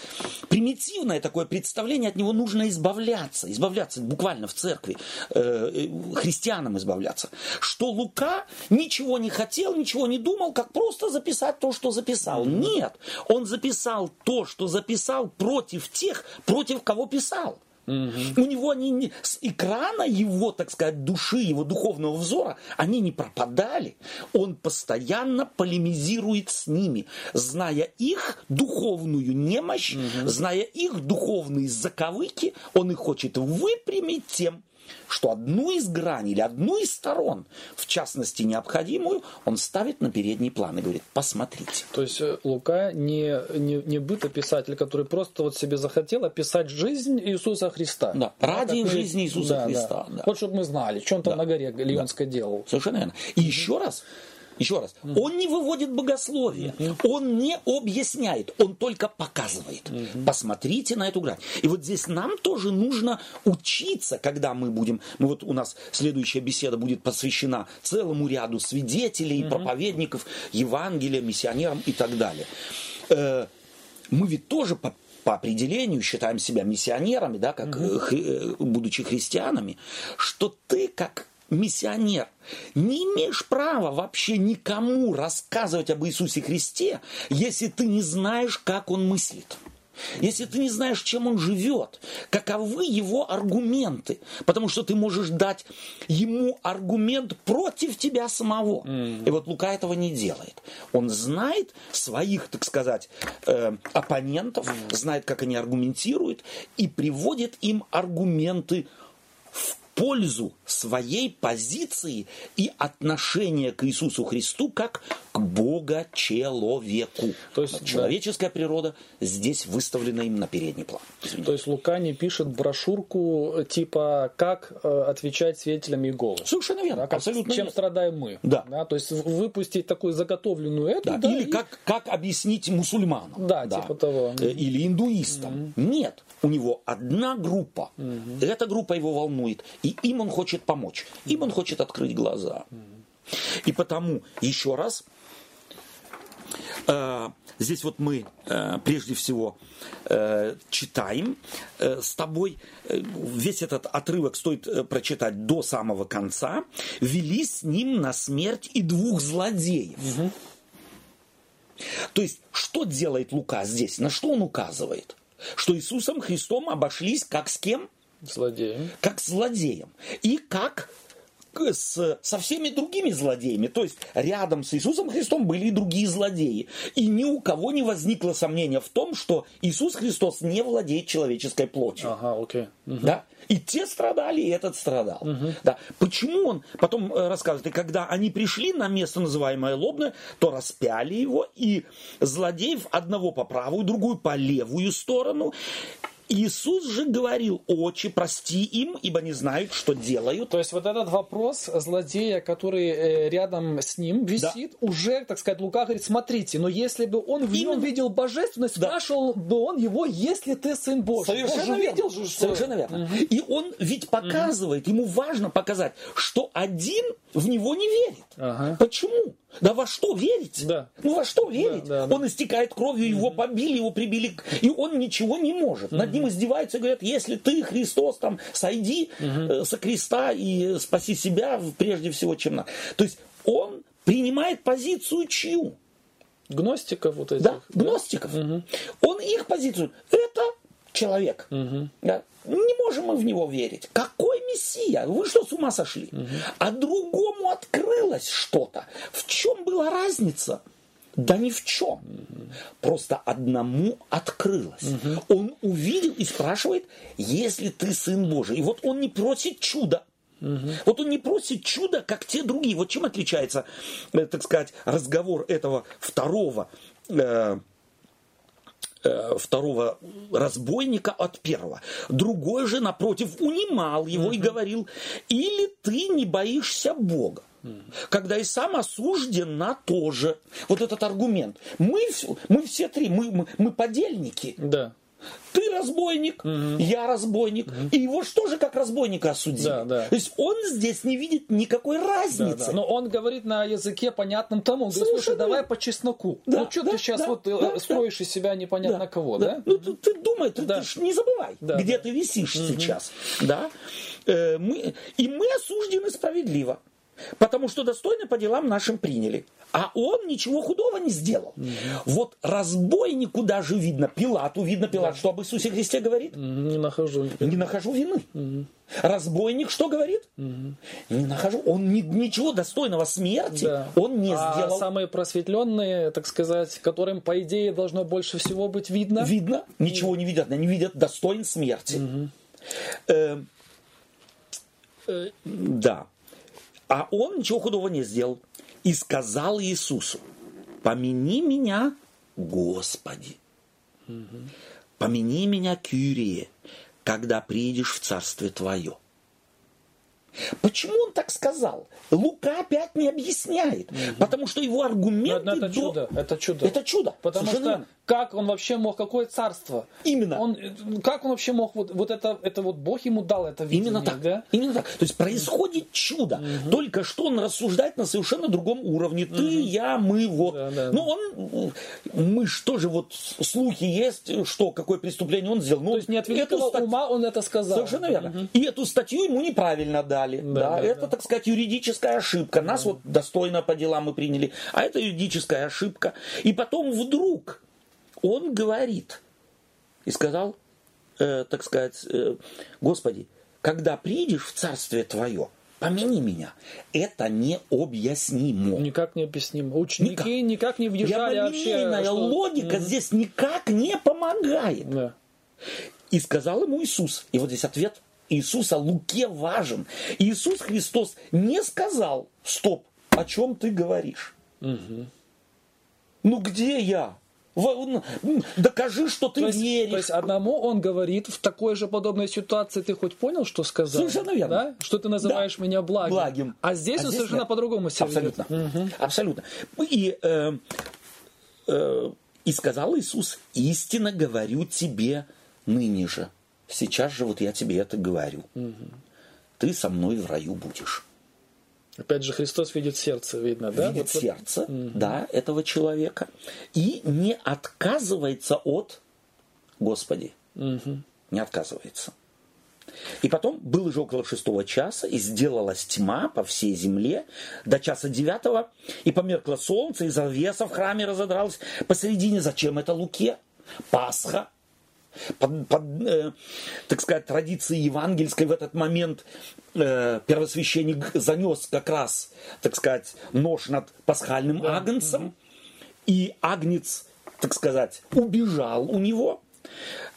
примитивное такое представление, от него нужно избавляться. Избавляться буквально в церкви. Э, христианам избавляться. Что Лука ничего не хотел, ничего не думал, как просто записать то, что записал. Нет, он записал то, что записал против тех, против кого писал. У него они не, с экрана его, так сказать, души, его духовного взора, они не пропадали. Он постоянно полемизирует с ними, зная их духовную немощь, угу. зная их духовные заковыки, он их хочет выпрямить тем, что одну из граней или одну из сторон, в частности необходимую, он ставит на передний план и говорит, посмотрите. То есть э, Лука не, не, не бытописатель, который просто вот себе захотел описать жизнь Иисуса Христа. Да, ради да, жизни Иисуса да, Христа. Да. Да. Вот чтобы мы знали, что он там да. на горе Леонской да. делал. Совершенно верно. И еще раз, еще раз, mm он не выводит богословие, mm он не объясняет, он только показывает. mm Посмотрите на эту грань. И вот здесь нам тоже нужно учиться, когда мы будем, ну вот у нас следующая беседа будет посвящена целому ряду свидетелей, mm проповедников, Евангелия, миссионерам и так далее. Э, мы ведь тоже по по определению считаем себя миссионерами, да, как mm будучи христианами, что ты как миссионер, не имеешь права вообще никому рассказывать об Иисусе Христе, если ты не знаешь, как он мыслит. Если ты не знаешь, чем он живет, каковы его аргументы, потому что ты можешь дать ему аргумент против тебя самого. Mm. И вот Лука этого не делает. Он знает своих, так сказать, э, оппонентов, mm. знает, как они аргументируют, и приводит им аргументы пользу своей позиции и отношения к Иисусу Христу как к Бога-человеку. То есть человеческая да. природа здесь выставлена им на передний план. Извините. То есть Лука не пишет брошюрку типа «Как э, отвечать свидетелям Иеговы». Совершенно верно. Да, как, абсолютно чем верно. страдаем мы. Да. да. То есть выпустить такую заготовленную эту. Да. Да, Или и... как, как объяснить мусульманам. Да, да, типа того. Э, или индуистам. Mm-hmm. Нет. У него одна группа. Mm-hmm. Эта группа его волнует. И им он хочет помочь. Им он хочет открыть глаза. И потому, еще раз, э, здесь вот мы э, прежде всего э, читаем с тобой, весь этот отрывок стоит прочитать до самого конца, вели с ним на смерть и двух злодеев. То есть, что делает Лука здесь? На что он указывает? Что Иисусом Христом обошлись как с кем? Злодеем. Как злодеем. И как с, со всеми другими злодеями. То есть рядом с Иисусом Христом были и другие злодеи. И ни у кого не возникло сомнения в том, что Иисус Христос не владеет человеческой плотью. Ага, окей. Угу. Да? И те страдали, и этот страдал. Угу. Да. Почему он, потом э, рассказывает, и когда они пришли на место, называемое Лобное, то распяли его, и злодеев одного по правую, другую по левую сторону, Иисус же говорил, отче, прости им, ибо не знают, что делают. То есть вот этот вопрос злодея, который э, рядом с ним висит, да. уже, так сказать, Лука говорит, смотрите, но если бы он в нем видел божественность, да. спрашивал бы он его, если ты сын Божий. Совершенно он верно. Видел же, что... Совершенно верно. Угу. И он ведь показывает, угу. ему важно показать, что один в него не верит. Ага. Почему? Да во что верить? Да. Ну во что верить? Да, да, он да. истекает кровью, его побили, его прибили, и он ничего не может. Над ним издеваются и говорят, если ты, Христос, там, сойди угу. со креста и спаси себя прежде всего, чем надо. То есть он принимает позицию чью? Гностиков вот этих. Да, гностиков. Угу. Он их позицию. Это человек. Угу. Да. Не можем мы в него верить. Какой Мессия? Вы что, с ума сошли? Угу. А другому открылось что-то. В чем была разница? Да ни в чем. Угу. Просто одному открылось. Угу. Он увидел и спрашивает, если ты сын Божий. И вот он не просит чуда. Угу. Вот он не просит чуда, как те другие. Вот чем отличается, э, так сказать, разговор этого второго э, второго разбойника от первого. Другой же, напротив, унимал его и говорил, или ты не боишься Бога. Когда и сам осужден на то же. Вот этот аргумент. Мы, мы все три, мы, мы, мы подельники. Да. Ты разбойник, угу. я разбойник. Угу. И его что же как разбойника осудили? Да, да. То есть он здесь не видит никакой разницы. Да, да. Но он говорит на языке понятном тому. Он говорит, слушай, давай по чесноку. Да, ну что да, ты сейчас да, вот да, строишь да. из себя непонятно да, кого, да? да? Ну ты, ты думай, ты, да. ты ж не забывай, да, где да. ты висишь угу. сейчас. Да? Э, мы, и мы осуждены справедливо. Потому что достойно по делам нашим приняли. А он ничего худого не сделал. Угу. Вот разбойнику даже видно, Пилату видно, Пилат, да. что об Иисусе Христе говорит? Не нахожу. Не нахожу вины. Угу. Разбойник что говорит? Угу. Не нахожу. Он ни, ничего достойного смерти да. он не а сделал. самые просветленные, так сказать, которым, по идее, должно больше всего быть видно? Видно. Ничего не видят. Они видят достоин смерти. Угу. Э, э, да. А он ничего худого не сделал. И сказал Иисусу, помяни меня, Господи. Угу. Помяни меня, Кюрие, когда приедешь в Царствие Твое. Почему он так сказал? Лука опять не объясняет, угу. потому что его аргументы... Но, это до... чудо, это чудо. Это чудо. Потому Совершенно что как он вообще мог, какое царство? Именно. Он, как он вообще мог, вот, вот это, это вот Бог ему дал это видение, Именно так, да? именно так. То есть происходит чудо, угу. только что он рассуждает на совершенно другом уровне. Ты, угу. я, мы, вот. Да, да. Ну, он, мы что же, вот слухи есть, что, какое преступление он сделал. Ну, То есть не от великого стать... ума он это сказал. Совершенно верно. Угу. И эту статью ему неправильно дали. Да, да, да, это, да. так сказать, юридическая ошибка. Нас да. вот достойно по делам мы приняли, а это юридическая ошибка. И потом вдруг он говорит и сказал, э, так сказать, э, Господи, когда придешь в Царствие Твое, помяни меня. Это необъяснимо. Никак не объяснимо. Ученики никак, никак не въезжали вообще. Что... логика mm здесь никак не помогает. Да. И сказал ему Иисус. И вот здесь ответ Иисуса Луке важен. Иисус Христос не сказал, стоп, о чем ты говоришь? Угу. Ну где я? Докажи, что ты то есть, веришь. То есть одному он говорит, в такой же подобной ситуации ты хоть понял, что сказал? Совершенно верно. Да? Что ты называешь да. меня благим. благим. А здесь а он здесь совершенно по-другому себя Абсолютно. Угу. Абсолютно. И, э, э, и сказал Иисус, истинно говорю тебе ныне же. Сейчас же вот я тебе это говорю. Угу. Ты со мной в раю будешь. Опять же, Христос видит сердце, видно, да? Видит вот, сердце, угу. да, этого человека. И не отказывается от Господи. Угу. Не отказывается. И потом был уже около шестого часа, и сделалась тьма по всей земле до часа девятого, и померкло солнце, и завеса в храме разодралась посередине. Зачем это Луке? Пасха под, под э, так сказать, традиции евангельской в этот момент э, первосвященник занес как раз, так сказать, нож над пасхальным да. агнцем, угу. и агнец, так сказать, убежал у него.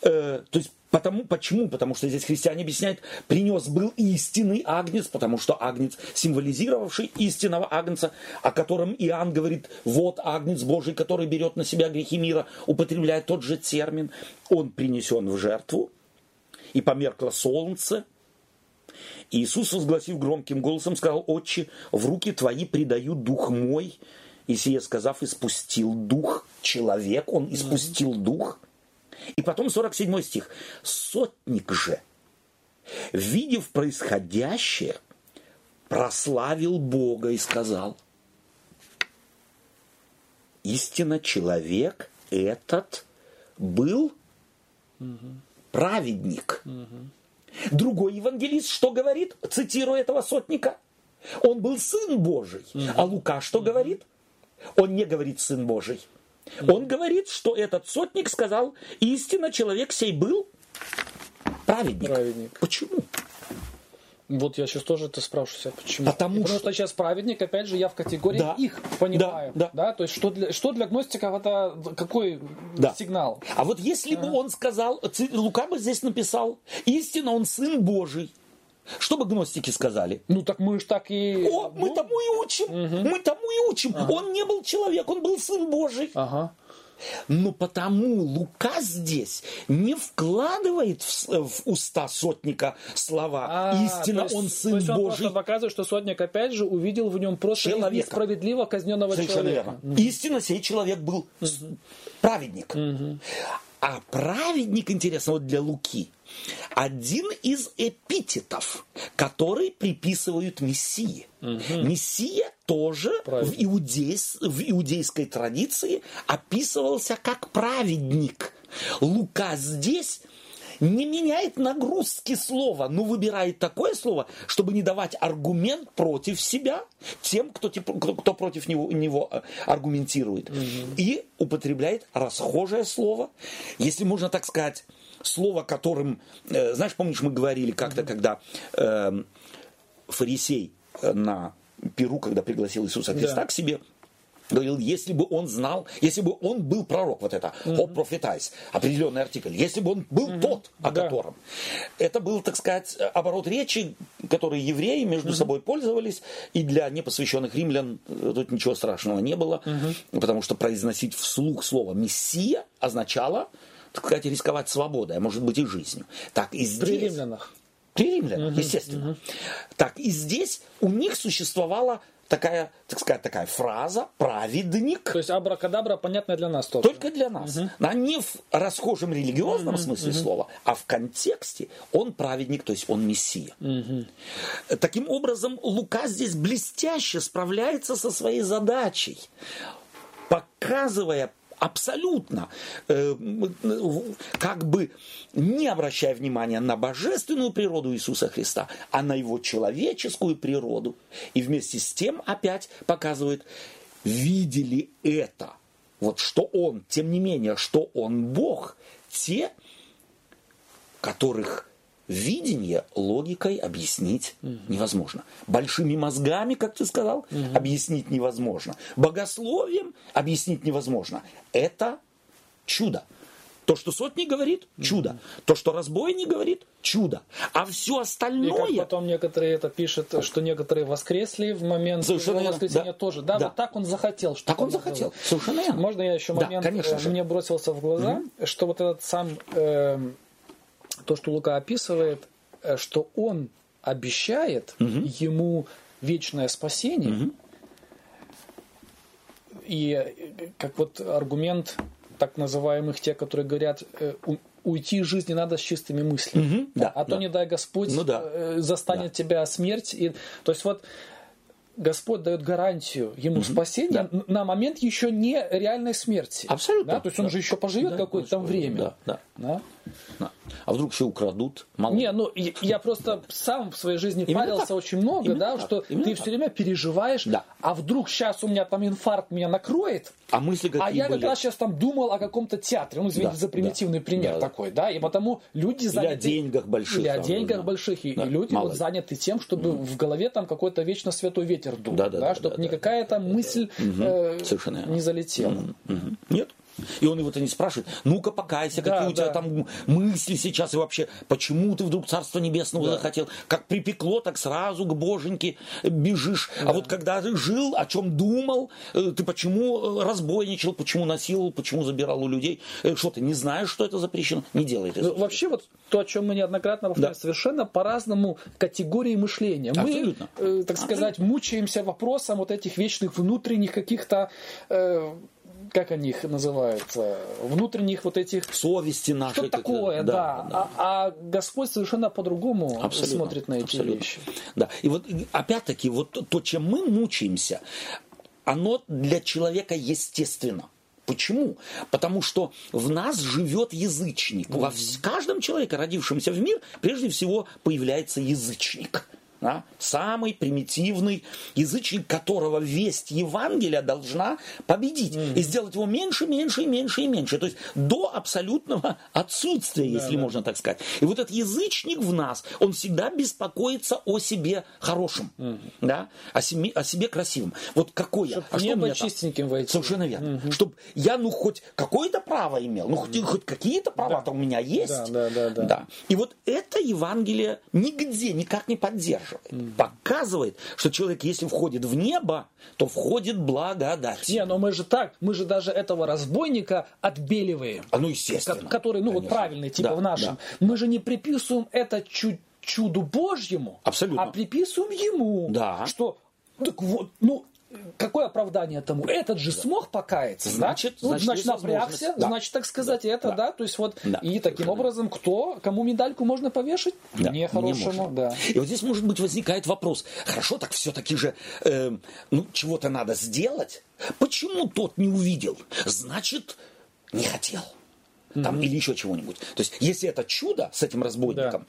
Э, то есть Потому, почему? Потому что здесь христиане объясняют, принес был истинный агнец, потому что агнец, символизировавший истинного агнца, о котором Иоанн говорит, вот агнец Божий, который берет на себя грехи мира, употребляет тот же термин, он принесен в жертву, и померкло солнце. Иисус, возгласив громким голосом, сказал, «Отче, в руки твои предаю дух мой». И сие сказав, испустил дух человек, он испустил дух – и потом 47 стих. Сотник же, видев происходящее, прославил Бога и сказал, истинно человек этот был праведник. Другой евангелист что говорит, цитируя этого сотника? Он был сын Божий. А Лука что говорит? Он не говорит сын Божий. Он говорит, что этот сотник сказал, истинно человек сей был праведник. праведник. Почему? Вот я сейчас тоже это спрашиваю себя, почему. Потому, Потому что... что сейчас праведник, опять же, я в категории да. их понимаю. Да, да. да? То есть что для, что для гностиков это какой да. сигнал? А вот если а. бы он сказал, Лука бы здесь написал, истинно он сын Божий. Что бы гностики сказали? Ну так мы же так и... О, мы ну? тому и учим, угу. мы тому и учим. Ага. Он не был человек, он был сын Божий. Ага. Но потому Лука здесь не вкладывает в, в уста сотника слова а, «Истина, есть, он сын то есть он Божий». Он показывает, что сотник опять же увидел в нем просто человека. несправедливо казненного Совершенно человека. Верно. Угу. Истинно сей человек был угу. праведник. Угу. А праведник, интересно, вот для Луки, один из эпитетов, который приписывают Мессии. Угу. Мессия тоже в, иудейс, в иудейской традиции описывался как праведник. Лука здесь не меняет нагрузки слова, но выбирает такое слово, чтобы не давать аргумент против себя тем, кто, кто, против него, него э, аргументирует. Угу. И употребляет расхожее слово, если можно так сказать, слово, которым, э, знаешь, помнишь, мы говорили как-то, угу. когда э, фарисей на Перу, когда пригласил Иисуса Христа да. к себе, говорил, если бы он знал, если бы он был пророк, вот это, mm-hmm. о профетайс, определенный артикль, если бы он был mm-hmm. тот, о да. котором. Это был, так сказать, оборот речи, который евреи между mm-hmm. собой пользовались, и для непосвященных римлян э, тут ничего страшного не было, mm-hmm. потому что произносить вслух слово «мессия» означало, так сказать, рисковать свободой, а может быть и жизнью. Так и здесь... При римлянах. При римлянах, угу, естественно. Угу. Так и здесь у них существовала такая, так сказать, такая фраза «праведник». То есть абракадабра понятная для нас только. Только для нас. Угу. А не в расхожем религиозном угу, смысле угу. слова, а в контексте он праведник, то есть он мессия. Угу. Таким образом, Лука здесь блестяще справляется со своей задачей, показывая абсолютно, э, как бы не обращая внимания на божественную природу Иисуса Христа, а на его человеческую природу. И вместе с тем опять показывает, видели это, вот что он, тем не менее, что он Бог, те, которых видение логикой объяснить угу. невозможно. Большими мозгами, как ты сказал, угу. объяснить невозможно. Богословием объяснить невозможно. Это чудо. То, что сотни говорит, чудо. То, что разбойник говорит, чудо. А все остальное... И как потом некоторые это пишут, что некоторые воскресли в момент Совершенно воскресения да. тоже. Да, да, вот так он захотел. Что так он захотел. Совершенно верно. Можно я еще момент, да, конечно э, мне бросился в глаза, угу. что вот этот сам... Э, то, что Лука описывает, э, что он обещает угу. ему вечное спасение. Угу. И э, как вот аргумент так называемых тех, которые говорят, э, уйти из жизни надо с чистыми мыслями. Угу, да, а да. то, не дай Господь, ну, да. застанет да. тебя смерть. И, то есть вот Господь дает гарантию ему угу, спасения да. на момент еще не реальной смерти. Абсолютно. Да? То есть он да. же еще поживет да, какое-то там время. Да, да. Да? Да. А вдруг все украдут? Мало. Не, ну я просто сам в своей жизни именно парился так. очень много, именно да, так. что именно ты так. все время переживаешь, да. а вдруг сейчас у меня там инфаркт меня накроет, а мысли какие А я были? как раз сейчас там думал о каком-то театре, ну извините да, за примитивный да, пример да, такой, да, и потому люди заняты... Или о деньгах больших. Или о деньгах да. больших, и, да, и люди вот заняты тем, чтобы mm. в голове там какой-то вечно святой ветер дул, да, да, да, да чтобы да, никакая да, там мысль да, э, Совершенно. не залетела. Нет, и он его-то не спрашивает, ну-ка покайся, да, какие да. у тебя там мысли сейчас и вообще, почему ты вдруг Царство Небесного да. захотел? Как припекло, так сразу к Боженьке бежишь. А да. А вот когда ты жил, о чем думал, э, ты почему э, разбойничал, почему насиловал, почему забирал у людей? Э, что ты не знаешь, что это запрещено? Не делай это. Ну, вообще вот то, о чем мы неоднократно повторяем, да. совершенно по-разному категории мышления. Абсолютно. Мы, э, так сказать, Абсолютно. мучаемся вопросом вот этих вечных внутренних каких-то э, как они их называют, внутренних вот этих... Совести наши. Что такое, да. да. да. А, а Господь совершенно по-другому смотрит на эти абсолютно. вещи. Да, и вот опять-таки вот то, чем мы мучаемся, оно для человека естественно. Почему? Потому что в нас живет язычник. Во каждом человеке, родившемся в мир, прежде всего появляется язычник да, самый примитивный язычник, которого весть Евангелия должна победить mm. и сделать его меньше, меньше и меньше и меньше. То есть до абсолютного отсутствия, если да. можно так сказать. И вот этот язычник в нас, он всегда беспокоится о себе хорошем, mm. да, о себе, о себе красивом. Вот какой я? А что мне чистеньким войти. Совершенно верно. Mm-hmm. Чтобы я, ну, хоть какое-то право имел, ну, хоть, mm. хоть какие-то права-то да. у меня есть. Да, да, да, да. да. И вот это Евангелие нигде никак не поддерживает поддерживает, показывает, что человек, если входит в небо, то входит благодать. Не, но мы же так, мы же даже этого разбойника отбеливаем. А ну, естественно. Который, ну, Конечно. вот правильный, типа да, в нашем. Да. Мы же не приписываем это чуть чуду Божьему, Абсолютно. а приписываем ему, да. что так вот, ну, какое оправдание тому? Этот же смог покаяться, значит, да? значит, значит напрягся, да. значит, так сказать, да. это, да. да, то есть вот, да. и таким Совершенно. образом, кто, кому медальку можно повешать? Да. Нехорошему, не да. И вот здесь, может быть, возникает вопрос, хорошо, так все-таки же, э, ну, чего-то надо сделать, почему тот не увидел? Значит, не хотел. там, или еще чего-нибудь. То есть, если это чудо с этим разбойником,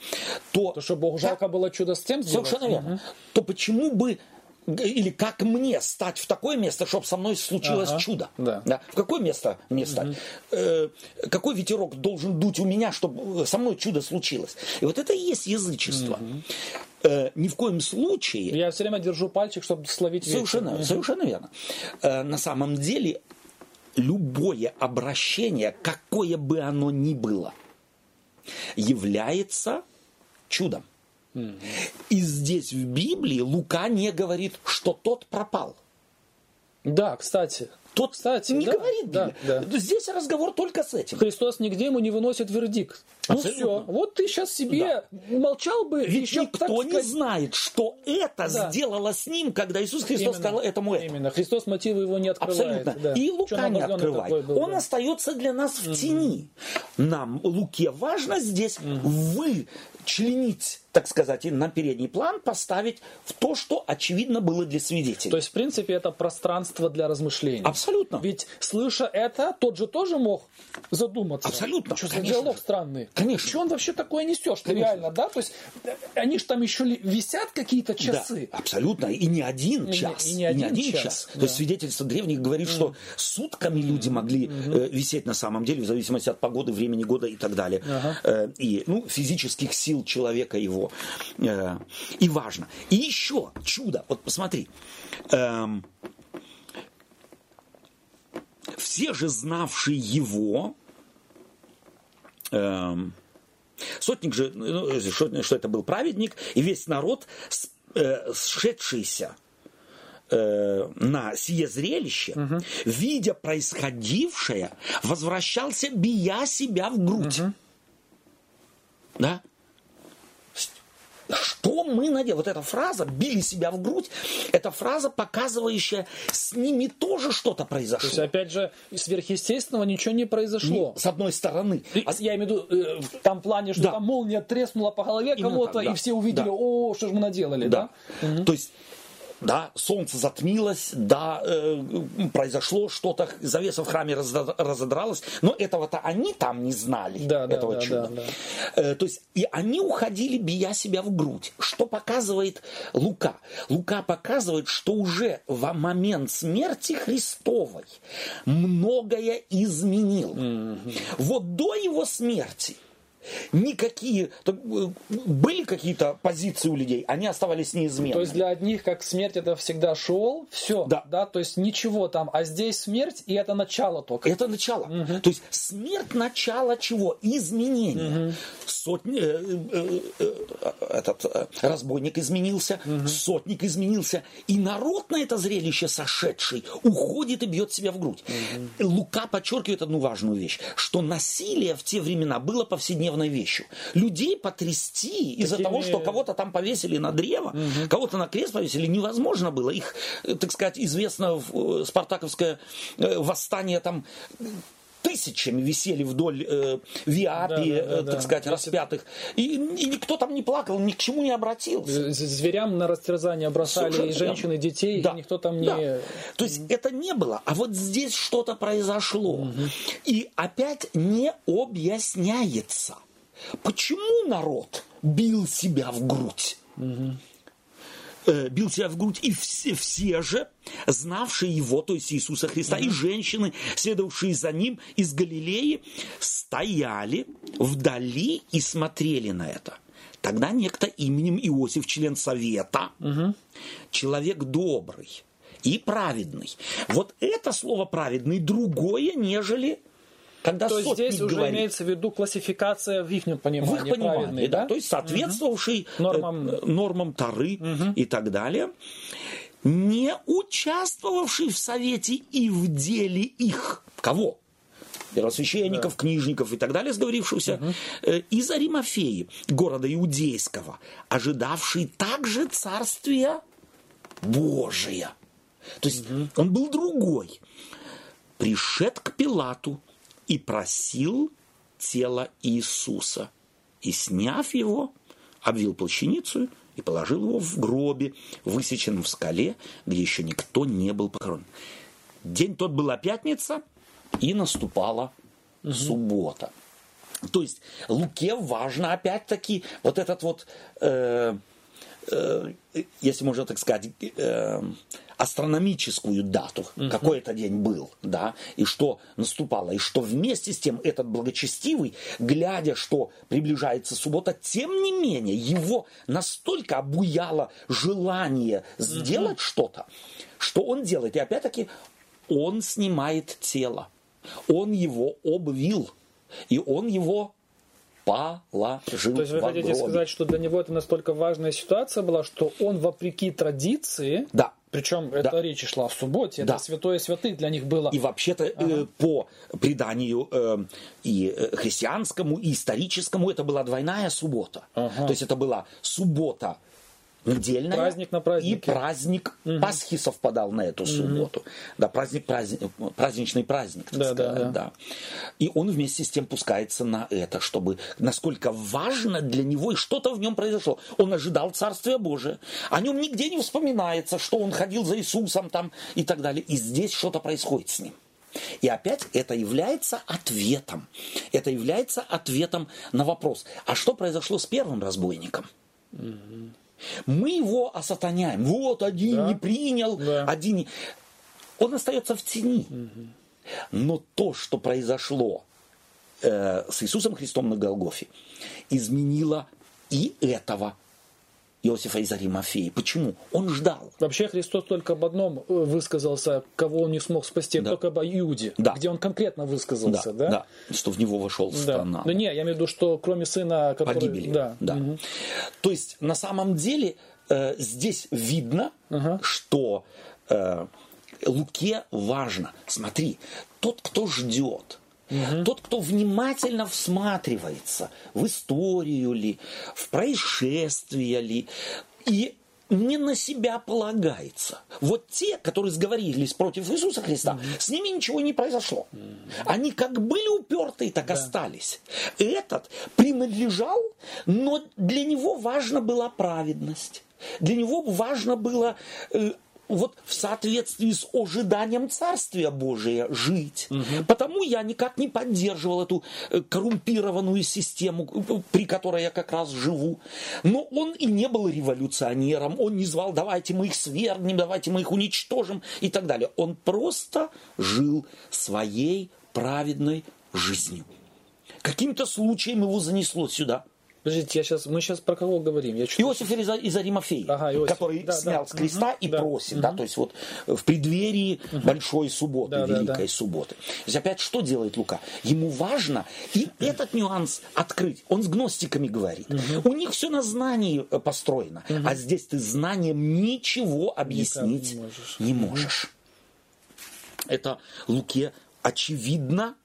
то... То, что Богу жалко было чудо с тем сделать. Совершенно верно. То почему бы или как мне стать в такое место, чтобы со мной случилось Ага, чудо? да. В какое место мне стать? Э, какой ветерок должен дуть у меня, чтобы со мной чудо случилось? И вот это и есть язычество. Э, ни в коем случае Я все время держу пальчик, чтобы словить ветер. Совершенно, совершенно верно. Э, На самом деле любое обращение, какое бы оно ни было, является чудом. И здесь в Библии Лука не говорит, что тот пропал. Да, кстати. Тот Кстати, не да, говорит да, Библия. да. Здесь разговор только с этим. Христос нигде ему не выносит вердикт. Ну Абсолютно. все, вот ты сейчас себе молчал бы, Ведь еще никто так не сказать, знает, что это Да. сделало с ним, когда Иисус Христос Именно, сказал этому это. Именно. Христос мотивы его не открывает. Абсолютно. да. И Лука не открывает. был, Он да. остается для нас в тени. Нам, Луке, важно здесь вычленить, так сказать, и на передний план поставить в то, что очевидно было для свидетелей. То есть, в принципе, это пространство для размышлений. Абсолютно. Ведь, слыша это, тот же тоже мог задуматься. Абсолютно, Что за диалог странный? Конечно. Что он вообще такое несет? Что реально, да? То есть, они же там еще висят какие-то Да, часы. абсолютно. И не один не- час. и не один час, час. да. То есть свидетельство древних говорит, что сутками люди могли э, висеть на самом деле, в зависимости от погоды, времени года и так далее. Ага. Э, и ну, физических сил человека его. Э, и важно. И еще чудо. Вот посмотри. Эм, все же знавшие его, эм, Сотник же, ну, что, что это был праведник, и весь народ, э, сшедшийся э, на сие зрелище, видя происходившее, возвращался, бия себя в грудь. Да? Что мы наделали? Вот эта фраза «били себя в грудь» это фраза, показывающая, с ними тоже что-то То есть, произошло. опять же, сверхъестественного ничего не произошло. С одной стороны. И- Я имею в виду э, в том плане, что Да. там молния треснула по голове кого-то, да. и все увидели, Да. о, что же мы наделали, да? Да. То есть, да, солнце затмилось, да, э, произошло что-то, завеса в храме разодралась, но этого-то они там не знали, Да, да, этого да, чуда. да, Э, то есть, и они уходили, бия себя в грудь. Что показывает Лука? Лука показывает, что уже в момент смерти Христовой многое изменил. Вот до его смерти никакие э, были какие-то позиции у людей, они оставались неизменными. То есть для одних, как смерть, это всегда шел, все, Да. да. то есть ничего там, а здесь смерть, и это начало только. Это начало. То есть смерть начало чего? Изменения. Сотни, э, э, э, этот э, разбойник изменился, сотник изменился, и народ на это зрелище сошедший уходит и бьет себя в грудь. Лука подчеркивает одну важную вещь, что насилие в те времена было повседневной вещью. Людей потрясти из-за Такими- того, что кого-то там повесили на древо, кого-то на крест повесили, невозможно было. Их, э, так сказать, известно в- э, спартаковское э, восстание там тысячами висели вдоль э, Виапи, Да, да, да, э, так да. сказать, Если- распятых. И, и никто там не плакал, ни к чему не обратился. Зверям на растерзание бросали Совершенно и женщин, и детей, Да, и никто там не... да. То есть это не было, а вот здесь что-то произошло. И опять не объясняется, почему народ бил себя в грудь. Э, бил себя в грудь, и все, все же, знавшие его, то есть Иисуса Христа, и женщины, следовавшие за ним из Галилеи, стояли вдали и смотрели на это. Тогда некто именем Иосиф, член совета, человек добрый и праведный. Вот это слово праведный другое, нежели когда То есть сотник здесь уже говорит. имеется в виду классификация в их понимании. В их понимании, да, да? то есть соответствовавший э, Нормам. э, нормам Тары и так далее, не участвовавший в совете и в деле их. Кого? Первосвященников, книжников и так далее, сговорившихся, э, из Аримафеи, города Иудейского, ожидавший также царствия Божия. То есть он был другой. Пришед к Пилату и просил тело Иисуса. И, сняв его, обвил плащаницу и положил его в гробе, высеченном в скале, где еще никто не был похоронен. День тот была пятница, и наступала угу. суббота. То есть Луке важно опять-таки вот этот вот, э, э, если можно так сказать, э, астрономическую дату, угу. какой это день был, да, и что наступало, и что вместе с тем этот благочестивый, глядя, что приближается суббота, тем не менее его настолько обуяло желание сделать угу. что-то, что он делает, и опять-таки он снимает тело, он его обвил, и он его положил То есть вы хотите сказать, что для него это настолько важная ситуация была, что он вопреки традиции да. Причем это да. речь шла в субботе, да. это святое святых для них было. И вообще-то э, ага. э, по преданию э, и э, христианскому, и историческому это была двойная суббота. Ага. То есть это была суббота недельная. Праздник на праздник. И праздник угу. Пасхи совпадал на эту субботу. Угу. Да, праздник, праздник, праздничный праздник, так да, сказать. Да, да. да. И он вместе с тем пускается на это, чтобы насколько важно для него и что-то в нем произошло. Он ожидал Царствия Божия. О нем нигде не вспоминается, что он ходил за Иисусом там и так далее. И здесь что-то происходит с ним. И опять это является ответом. Это является ответом на вопрос, а что произошло с первым разбойником? Угу. Мы его осатаняем. Вот один да. не принял, да. один не... Он остается в тени. Угу. Но то, что произошло э, с Иисусом Христом на Голгофе, изменило и этого Иосифа из Аримафеи. Почему? Он ждал. Вообще Христос только об одном э, высказался, кого он не смог спасти, да. только об Иуде, да. где он конкретно высказался, да? Да, да. что в него вошел. Да. Ну не, я имею в виду, что кроме сына, который... Погибели. Да. да. Угу. То есть на самом деле э, здесь видно, угу. что э, Луке важно. Смотри, тот, кто ждет, Угу. Тот, кто внимательно всматривается в историю ли, в происшествия ли, и не на себя полагается. Вот те, которые сговорились против Иисуса Христа, mm с ними ничего не произошло. mm Они как были упертые, так да. остались. Этот принадлежал, но для него важна была праведность. Для него важно было э, вот в соответствии с ожиданием Царствия Божия жить. Угу. Потому я никак не поддерживал эту э, коррумпированную систему, э, при которой я как раз живу. Но он и не был революционером, он не звал, давайте мы их свергнем, давайте мы их уничтожим и так далее. Он просто жил своей праведной жизнью. Каким-то случаем его занесло сюда. Подождите, я сейчас, мы сейчас про кого говорим? Я Иосиф из, из Аримафеи, ага, Иосиф. который да, снял да. с креста угу, и да. просит, угу. да, то есть вот в преддверии угу. большой субботы, да, великой да, да. субботы. То есть опять что делает Лука? Ему важно и этот нюанс открыть. Он с гностиками говорит. Угу. У них все на знании э, построено, угу. а здесь ты знанием ничего объяснить не можешь. Не можешь. Угу. Это Луке очевидно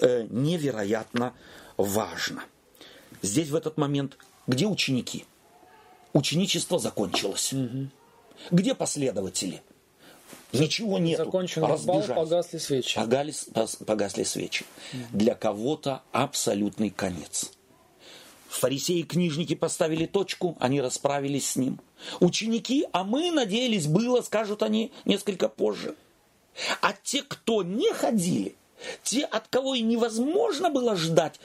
э, невероятно важно. Здесь в этот момент где ученики? Ученичество закончилось. Угу. Где последователи? Ничего нет. Закончен бал, погасли свечи. Погались, погасли свечи. Угу. Для кого-то абсолютный конец. Фарисеи и книжники поставили точку, они расправились с ним. Ученики, а мы надеялись, было, скажут они несколько позже. А те, кто не ходили, те, от кого и невозможно было ждать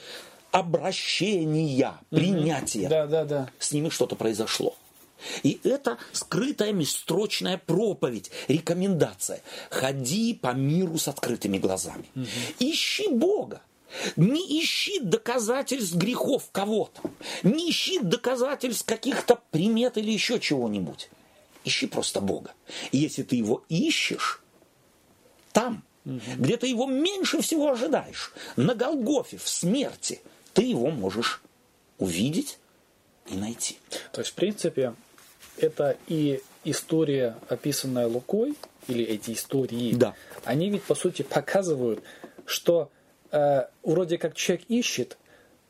обращения, принятия. Да, да, да. С ними что-то произошло. И это скрытая межстрочная проповедь, рекомендация. Ходи по миру с открытыми глазами. Угу. Ищи Бога. Не ищи доказательств грехов кого-то. Не ищи доказательств каких-то примет или еще чего-нибудь. Ищи просто Бога. И если ты его ищешь, там, угу. где ты его меньше всего ожидаешь, на Голгофе, в смерти – ты его можешь увидеть и найти. То есть, в принципе, это и история, описанная Лукой, или эти истории, да. они ведь, по сути, показывают, что э, вроде как человек ищет,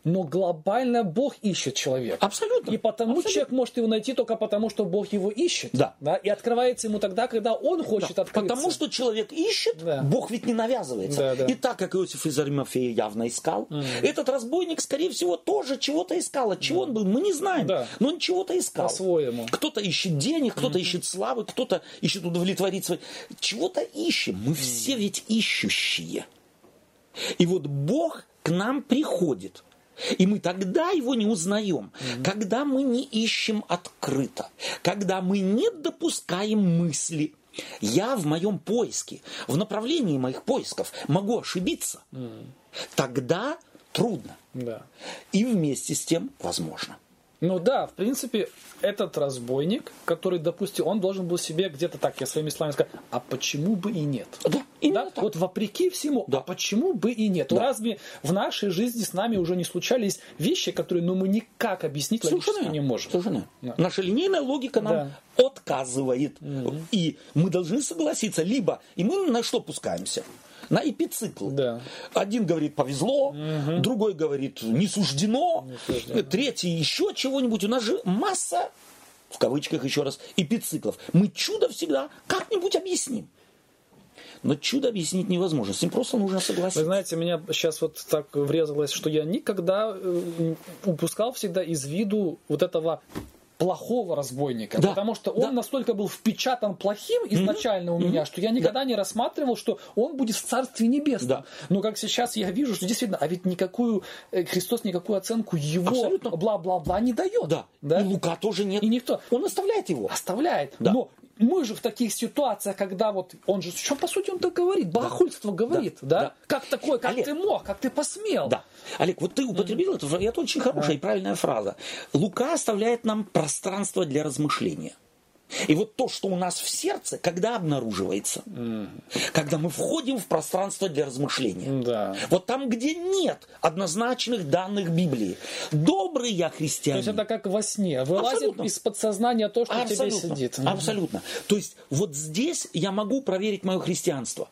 но глобально Бог ищет человека. Абсолютно. И потому Абсолютно. человек может его найти только потому, что Бог его ищет. Да. да и открывается ему тогда, когда он хочет да. открыться. Потому что человек ищет, да. Бог ведь не навязывается. Да, да. И так как Иосиф из Аримафея явно искал, mm. этот разбойник, скорее всего, тоже чего-то искал. От чего да. он был, мы не знаем. Да. Но он чего-то искал. По-своему. Кто-то ищет денег, кто-то mm. ищет славы, кто-то ищет удовлетворить свои... Чего-то ищем. Мы все ведь ищущие. И вот Бог к нам приходит. И мы тогда его не узнаем, mm когда мы не ищем открыто, когда мы не допускаем мысли. Я в моем поиске, в направлении моих поисков могу ошибиться. mm Тогда трудно. Да. И вместе с тем возможно. Ну да, в принципе, этот разбойник, который, допустим, он должен был себе где-то так, я своими словами сказать, а почему бы и нет? Да, да? Так. Вот вопреки всему, да. а почему бы и нет? Да. Разве в нашей жизни с нами уже не случались вещи, которые ну, мы никак объяснить Совершенно. логически не можем? Совершенно. Да. Наша линейная логика нам да. отказывает. Угу. И мы должны согласиться, либо, и мы на что пускаемся? На эпицикл. Да. Один говорит повезло, угу. другой говорит не суждено, не суждено, третий еще чего-нибудь. У нас же масса, в кавычках еще раз, эпициклов. Мы чудо всегда как-нибудь объясним. Но чудо объяснить невозможно. С ним просто нужно согласиться. Вы знаете, меня сейчас вот так врезалось, что я никогда э, упускал всегда из виду вот этого плохого разбойника. Да. Потому что он да. настолько был впечатан плохим изначально mm-hmm. у меня, что я никогда да. не рассматривал, что он будет в Царстве Небесном. Да. Но как сейчас я вижу, что действительно, а ведь никакую э, Христос никакую оценку его бла-бла-бла не дает. Да. да. И Лука тоже нет. И никто. Он оставляет его. Оставляет. Да. Но мы же в таких ситуациях, когда вот он же, что по сути он так говорит, богохульство да. говорит, да. да? Как такое, как Олег, ты мог, как ты посмел? Да. Олег, вот ты употребил mm-hmm. это, это очень хорошая да. и правильная фраза. Лука оставляет нам пространство для размышления. И вот то, что у нас в сердце, когда обнаруживается? Mm. Когда мы входим в пространство для размышления. Да. Вот там, где нет однозначных данных Библии. Добрый я христианин. То есть это как во сне. Вылазит Абсолютно. из подсознания то, что Абсолютно. тебе сидит. Абсолютно. То есть вот здесь я могу проверить мое христианство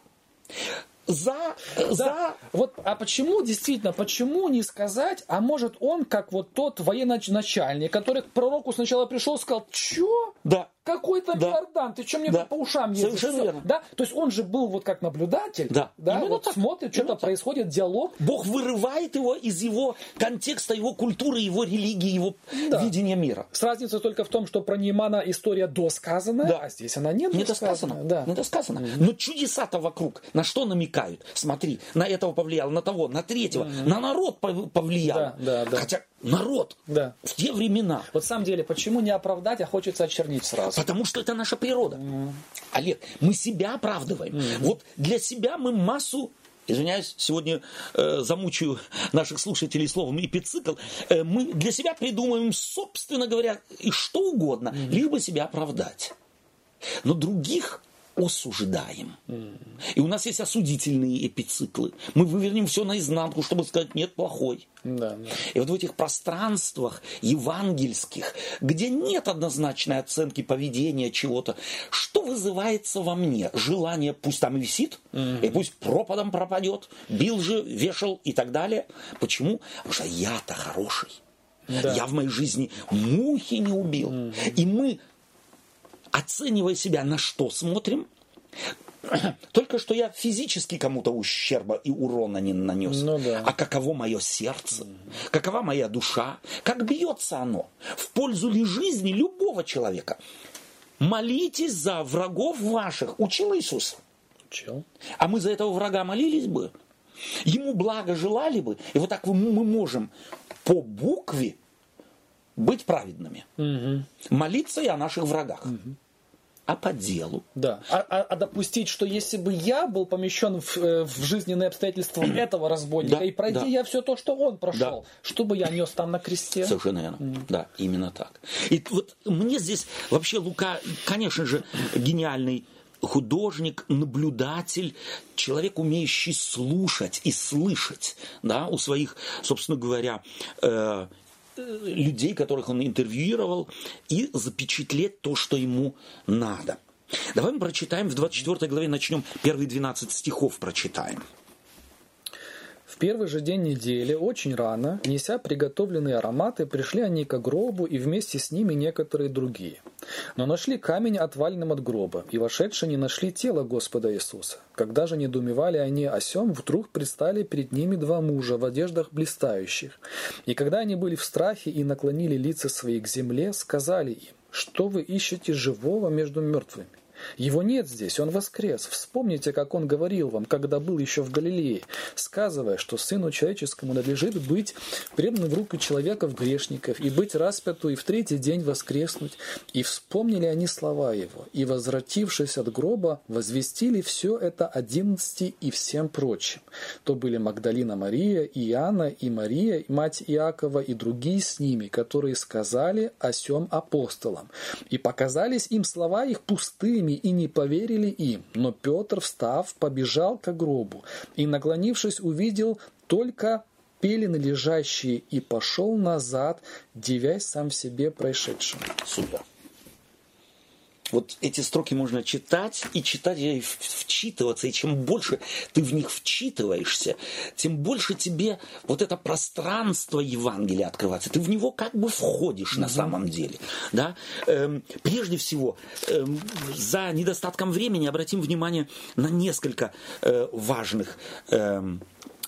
за, да. за... Вот, а почему, действительно, почему не сказать, а может он, как вот тот военачальник, который к пророку сначала пришел сказал, чё? Да. Какой-то да. Иордан, ты что мне да. по ушам ездишь? Совершенно верно. Да? То есть он же был вот как наблюдатель, да, да? вот так. смотрит, что-то происходит, диалог. Бог вырывает его из его контекста, его культуры, его религии, его да. видения мира. С разницей только в том, что про Неймана история досказанная, да. а здесь она не досказана. Да. Не досказана. Mm-hmm. Но чудеса-то вокруг на что намекают? Смотри, на этого повлиял, на того, на третьего, mm-hmm. на народ повлиял. Да, да, да. Хотя народ да. в те времена. Вот в самом деле, почему не оправдать, а хочется очернить сразу? Потому что это наша природа. Mm. Олег, мы себя оправдываем. Mm. Вот для себя мы массу извиняюсь, сегодня э, замучаю наших слушателей словом эпицикл, э, мы для себя придумываем, собственно говоря, и что угодно, mm-hmm. лишь бы себя оправдать. Но других осуждаем. И у нас есть осудительные эпициклы. Мы вывернем все наизнанку, чтобы сказать, нет, плохой. Да, да. И вот в этих пространствах евангельских, где нет однозначной оценки поведения чего-то, что вызывается во мне? Желание, пусть там и висит, mm-hmm. и пусть пропадом пропадет, бил же, вешал и так далее. Почему? Потому что я-то хороший. Да. Я в моей жизни мухи не убил. Mm-hmm. И мы оценивая себя, на что смотрим, только что я физически кому-то ущерба и урона не нанес. Ну, да. А каково мое сердце? Какова моя душа? Как бьется оно? В пользу ли жизни любого человека? Молитесь за врагов ваших. Учил Иисус. Учил. А мы за этого врага молились бы. Ему благо желали бы. И вот так мы можем по букве быть праведными. Угу. Молиться и о наших врагах. Угу. А по делу. Да. А, а, а допустить, что если бы я был помещен в, э, в жизненные обстоятельства этого разбойника, да, и пройти да. я все то, что он прошел, да. что бы я нес там на кресте? Совершенно верно. Mm. Да, именно так. И вот мне здесь вообще Лука, конечно же, гениальный художник, наблюдатель, человек, умеющий слушать и слышать, да, у своих, собственно говоря, э, людей, которых он интервьюировал, и запечатлеть то, что ему надо. Давай мы прочитаем в 24 главе, начнем первые 12 стихов прочитаем первый же день недели, очень рано, неся приготовленные ароматы, пришли они к гробу и вместе с ними некоторые другие. Но нашли камень отваленным от гроба, и вошедшие не нашли тело Господа Иисуса. Когда же недоумевали они о сем, вдруг предстали перед ними два мужа в одеждах блистающих. И когда они были в страхе и наклонили лица свои к земле, сказали им, что вы ищете живого между мертвыми? Его нет здесь, он воскрес. Вспомните, как он говорил вам, когда был еще в Галилее, сказывая, что Сыну Человеческому надлежит быть преданным в руку человеков грешников и быть распяту и в третий день воскреснуть. И вспомнили они слова его, и, возвратившись от гроба, возвестили все это одиннадцати и всем прочим. То были Магдалина Мария, и Иоанна, и Мария, мать Иакова, и другие с ними, которые сказали о сем апостолам. И показались им слова их пустыми, и не поверили им. Но Петр, встав, побежал к гробу, и, наклонившись, увидел только пелены лежащие, и пошел назад, девясь сам себе происшедшим. Супер. Вот эти строки можно читать и читать и вчитываться. И чем больше ты в них вчитываешься, тем больше тебе вот это пространство Евангелия открывается. Ты в него как бы входишь на самом деле. Да? Эм, прежде всего, эм, за недостатком времени обратим внимание на несколько э, важных эм,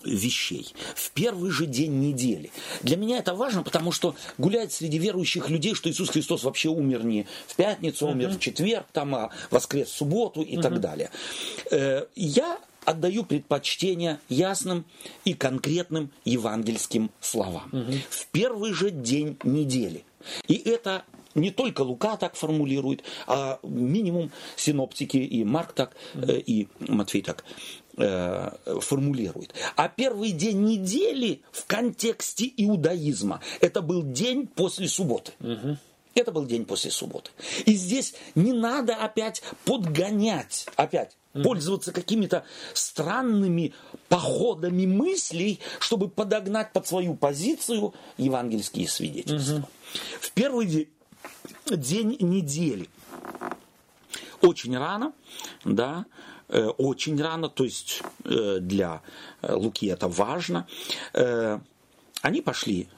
вещей в первый же день недели. Для меня это важно, потому что гуляет среди верующих людей, что Иисус Христос вообще умер не в пятницу, умер uh-huh. в четверг, там, а воскрес в субботу и uh-huh. так далее. Э, я отдаю предпочтение ясным и конкретным евангельским словам. Угу. В первый же день недели. И это не только Лука так формулирует, а минимум синоптики и Марк так, э, и Матфей так формулирует. А первый день недели в контексте иудаизма это был день после субботы. Угу. Это был день после субботы. И здесь не надо опять подгонять, опять mm пользоваться какими-то странными походами мыслей, чтобы подогнать под свою позицию евангельские свидетельства. mm В первый день недели, очень рано, да, Э, очень рано, то есть э, для э, Луки это важно. Они пошли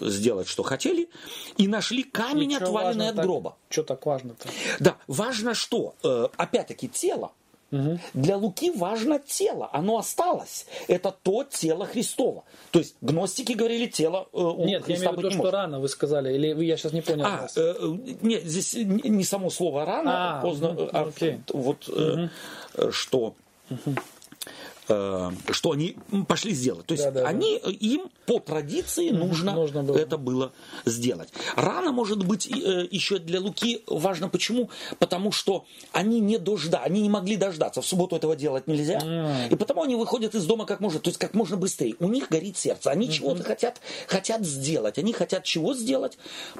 сделать, что хотели, и нашли камень, Ничего отваленный от так, гроба. Что так важно-то? Да, важно что? Опять-таки тело. Угу. Для Луки важно тело, оно осталось. Это то тело Христова. То есть гностики говорили тело э, у Нет, Христа я имею в виду, что рано вы сказали, или я сейчас не понял. А, э, нет, здесь не само слово рано, а, поздно, ну, а окей. вот угу. э, что. Угу. Э, что они пошли сделать. То есть да, да, они, да. им по традиции нужно, нужно было. это было сделать. Рано, может быть, э, еще для Луки важно почему? Потому что они не дожда, они не могли дождаться. В субботу этого делать нельзя. Mm. И потому они выходят из дома как можно, то есть как можно быстрее. У них горит сердце. Они mm-hmm. чего-то хотят, хотят сделать. Они хотят чего сделать?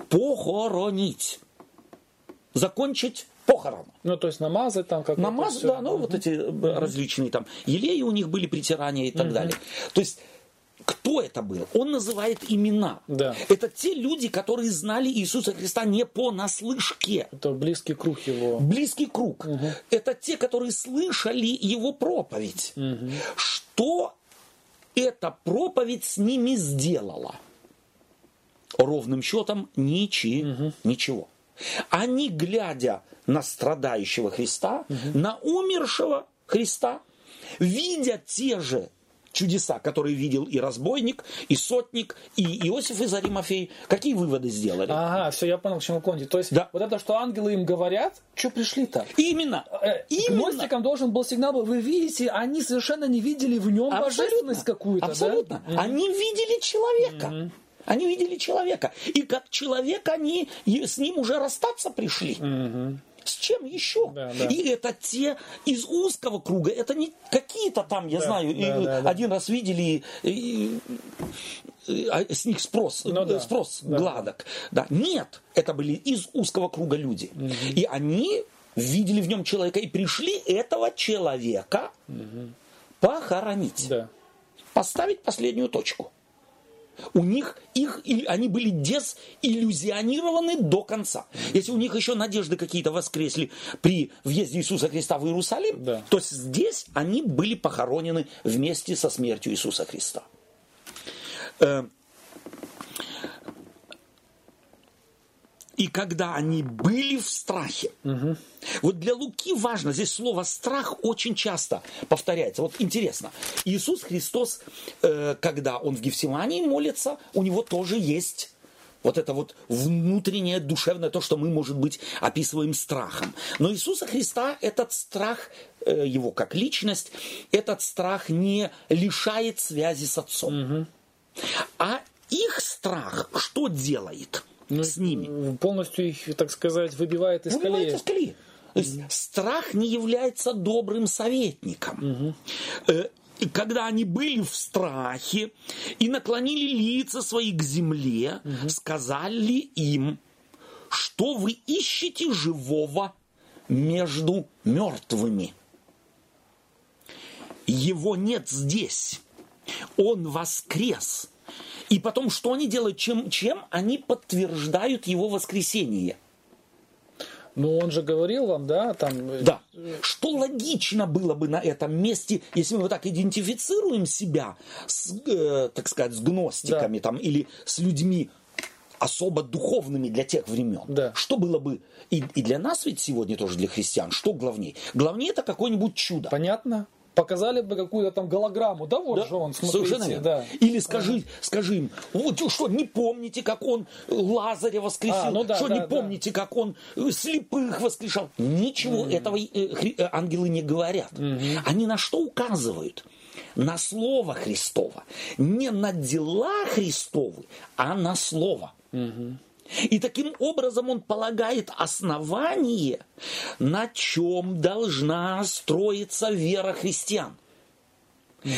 Похоронить. Закончить похорон. Ну, то есть намазать там как Намазать, да, ну, угу. вот эти угу. различные там елеи у них были, притирания и так угу. далее. То есть кто это был? Он называет имена. Да. Это те люди, которые знали Иисуса Христа не по наслышке. Это близкий круг его. Близкий круг. Угу. Это те, которые слышали его проповедь. Угу. Что эта проповедь с ними сделала? Ровным счетом ничи, угу. ничего. Они, глядя на страдающего Христа, угу. на умершего Христа, видя те же чудеса, которые видел и разбойник, и сотник, и Иосиф из Аримафей, какие выводы сделали? Ага, все, я понял, к чему клонить. То есть, да. вот это, что ангелы им говорят, что пришли-то? Именно. Э, Именно. Гностикам должен был сигнал, вы видите, они совершенно не видели в нем Абсолютно. божественность какую-то. Абсолютно. Да? Они видели человека. mm Они видели человека. И как человек они с ним уже расстаться пришли. с чем еще? Да, да. И это те из узкого круга, это не какие-то там, я да, знаю, да, и да, один да. раз видели, и, и, а с них спрос, ну, да, спрос да. гладок. Да. Нет, это были из узкого круга люди. Угу. И они видели в нем человека и пришли этого человека угу. похоронить. Да. Поставить последнюю точку. У них их, они были дезиллюзионированы до конца. Если у них еще надежды какие-то воскресли при въезде Иисуса Христа в Иерусалим, да. то здесь они были похоронены вместе со смертью Иисуса Христа. И когда они были в страхе. Угу. Вот для Луки важно, здесь слово страх очень часто повторяется. Вот интересно, Иисус Христос, э, когда он в Гефсимании молится, у него тоже есть Вот это вот внутреннее, душевное, то, что мы, может быть, описываем страхом. Но Иисуса Христа этот страх, э, его как личность, этот страх не лишает связи с Отцом. Угу. А их страх что делает ну, с ними? Полностью их, так сказать, выбивает из выбивает колеи. Из колеи. То есть страх не является добрым советником. Угу когда они были в страхе и наклонили лица свои к земле, угу. сказали им, что вы ищете живого между мертвыми. Его нет здесь. Он воскрес. И потом, что они делают? Чем, чем они подтверждают его воскресение? Ну, он же говорил вам, да, там... Э, да. Что логично было бы на этом месте, если мы вот так идентифицируем себя с, э, так сказать, с гностиками да. там, или с людьми особо духовными для тех времен. Да. Что было бы и, и для нас ведь сегодня тоже для христиан, что главнее? Главнее это какое-нибудь чудо. Понятно показали бы какую-то там голограмму, да, вот да, же он, смотрите. Совершенно Да. Или скажи, ага. скажи им, вот что, не помните, как он Лазаря воскресил? А, ну да, что, да, не да. помните, как он слепых воскрешал? Ничего mm этого э, э, ангелы не говорят. mm Они на что указывают? На Слово Христово. Не на дела Христовы, а на Слово. mm и таким образом он полагает основание, на чем должна строиться вера христиан.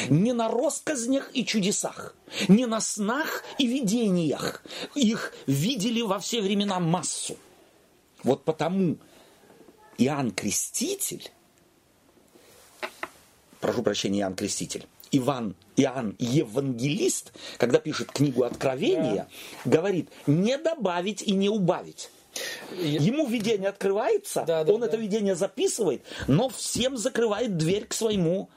Не на россказнях и чудесах, не на снах и видениях. Их видели во все времена массу. Вот потому Иоанн Креститель, прошу прощения, Иоанн Креститель, Иван, Иоанн Евангелист, когда пишет книгу Откровения, да. говорит не добавить и не убавить. Ему видение открывается, да, да, он да. это видение записывает, но всем закрывает дверь к своему,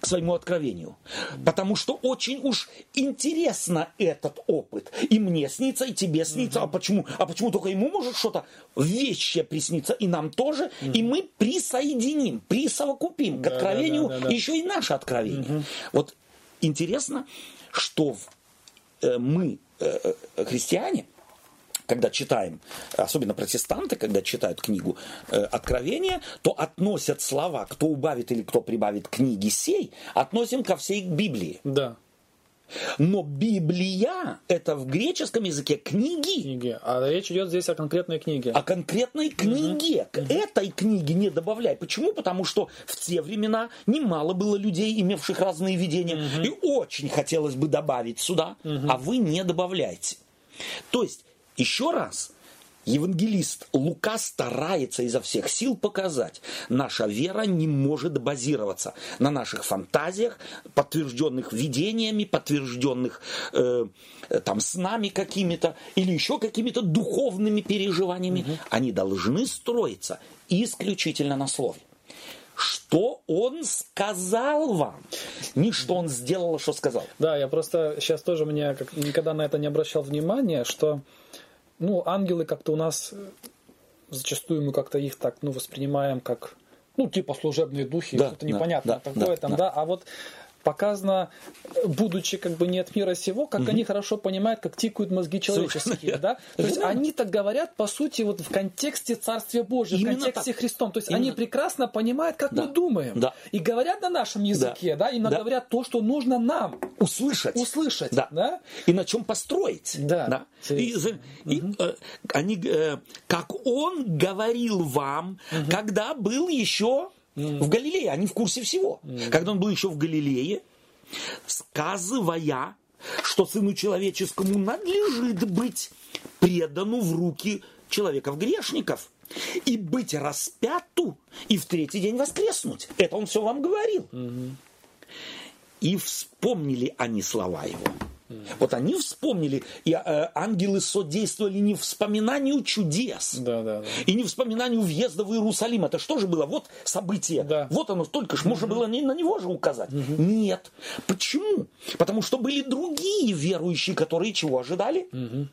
к своему откровению. Потому что очень уж интересно этот опыт. И мне снится, и тебе снится. Угу. А почему? А почему только ему может что-то вещее присниться, и нам тоже? Угу. И мы присоединим, присовокупим к откровению да, да, да, да. еще и наше откровение. Угу. Вот интересно, что э, мы, э, э, христиане, когда читаем, особенно протестанты, когда читают книгу э, Откровения, то относят слова, кто убавит или кто прибавит книги сей, относим ко всей Библии. Да. Но Библия – это в греческом языке книги. книги. А речь идет здесь о конкретной книге. О конкретной книге. Угу. К этой книге не добавляй. Почему? Потому что в те времена немало было людей, имевших разные видения. Угу. И очень хотелось бы добавить сюда, угу. а вы не добавляете. То есть еще раз, евангелист Лука старается изо всех сил показать, наша вера не может базироваться на наших фантазиях, подтвержденных видениями, подтвержденных э, там снами какими-то или еще какими-то духовными переживаниями. Угу. Они должны строиться исключительно на слове что он сказал вам, не что он сделал, а что сказал. Да, я просто сейчас тоже мне как, никогда на это не обращал внимания, что ну, ангелы как-то у нас э, зачастую мы как-то их так, ну, воспринимаем как, ну, типа служебные духи, да, что-то да, непонятное да, такое да, там, да. да, а вот показано, будучи как бы не от мира сего, как угу. они хорошо понимают, как тикают мозги человеческие, да? То есть они так говорят, по сути, вот в контексте Царствия Божьего, в контексте так. Христом. То есть Именно. они прекрасно понимают, как да. мы думаем. Да. И говорят на нашем языке, да, да? и да. говорят то, что нужно нам услышать. Услышать, да. да? И на чем построить. Да. да? И, угу. э, они, э, как он говорил вам, угу. когда был еще mm. в Галилее. Они в курсе всего. Mm. Когда он был еще в Галилее, сказывая, что Сыну Человеческому надлежит быть предану в руки человеков-грешников и быть распяту и в третий день воскреснуть. Это он все вам говорил. Mm-hmm. И вспомнили они слова его. Вот они вспомнили, и э, ангелы содействовали не вспоминанию чудес, да, да, да. и не вспоминанию въезда в Иерусалим. Это что же было? Вот событие. Да. Вот оно только ж, можно было не на него же указать. Угу. Нет. Почему? Потому что были другие верующие, которые чего ожидали? Угу.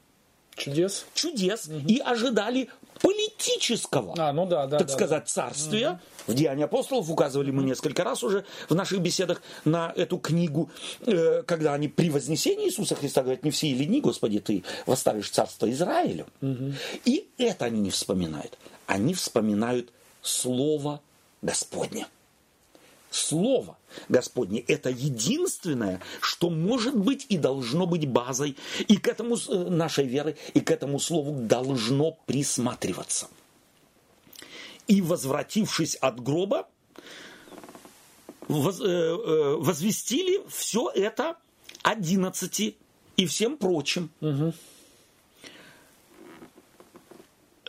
Чудес. Чудес. Угу. И ожидали политического, а, ну да, да, так да, сказать, да. царствия. Угу. В Деянии апостолов указывали мы несколько раз уже в наших беседах на эту книгу, э, когда они при вознесении Иисуса Христа говорят, не все или не, Господи, ты восставишь царство Израилю. Угу. И это они не вспоминают. Они вспоминают Слово Господне. Слово Господне – это единственное, что может быть и должно быть базой и к этому э, нашей веры, и к этому слову должно присматриваться. И возвратившись от гроба, воз, э, э, возвестили все это одиннадцати и всем прочим. Угу.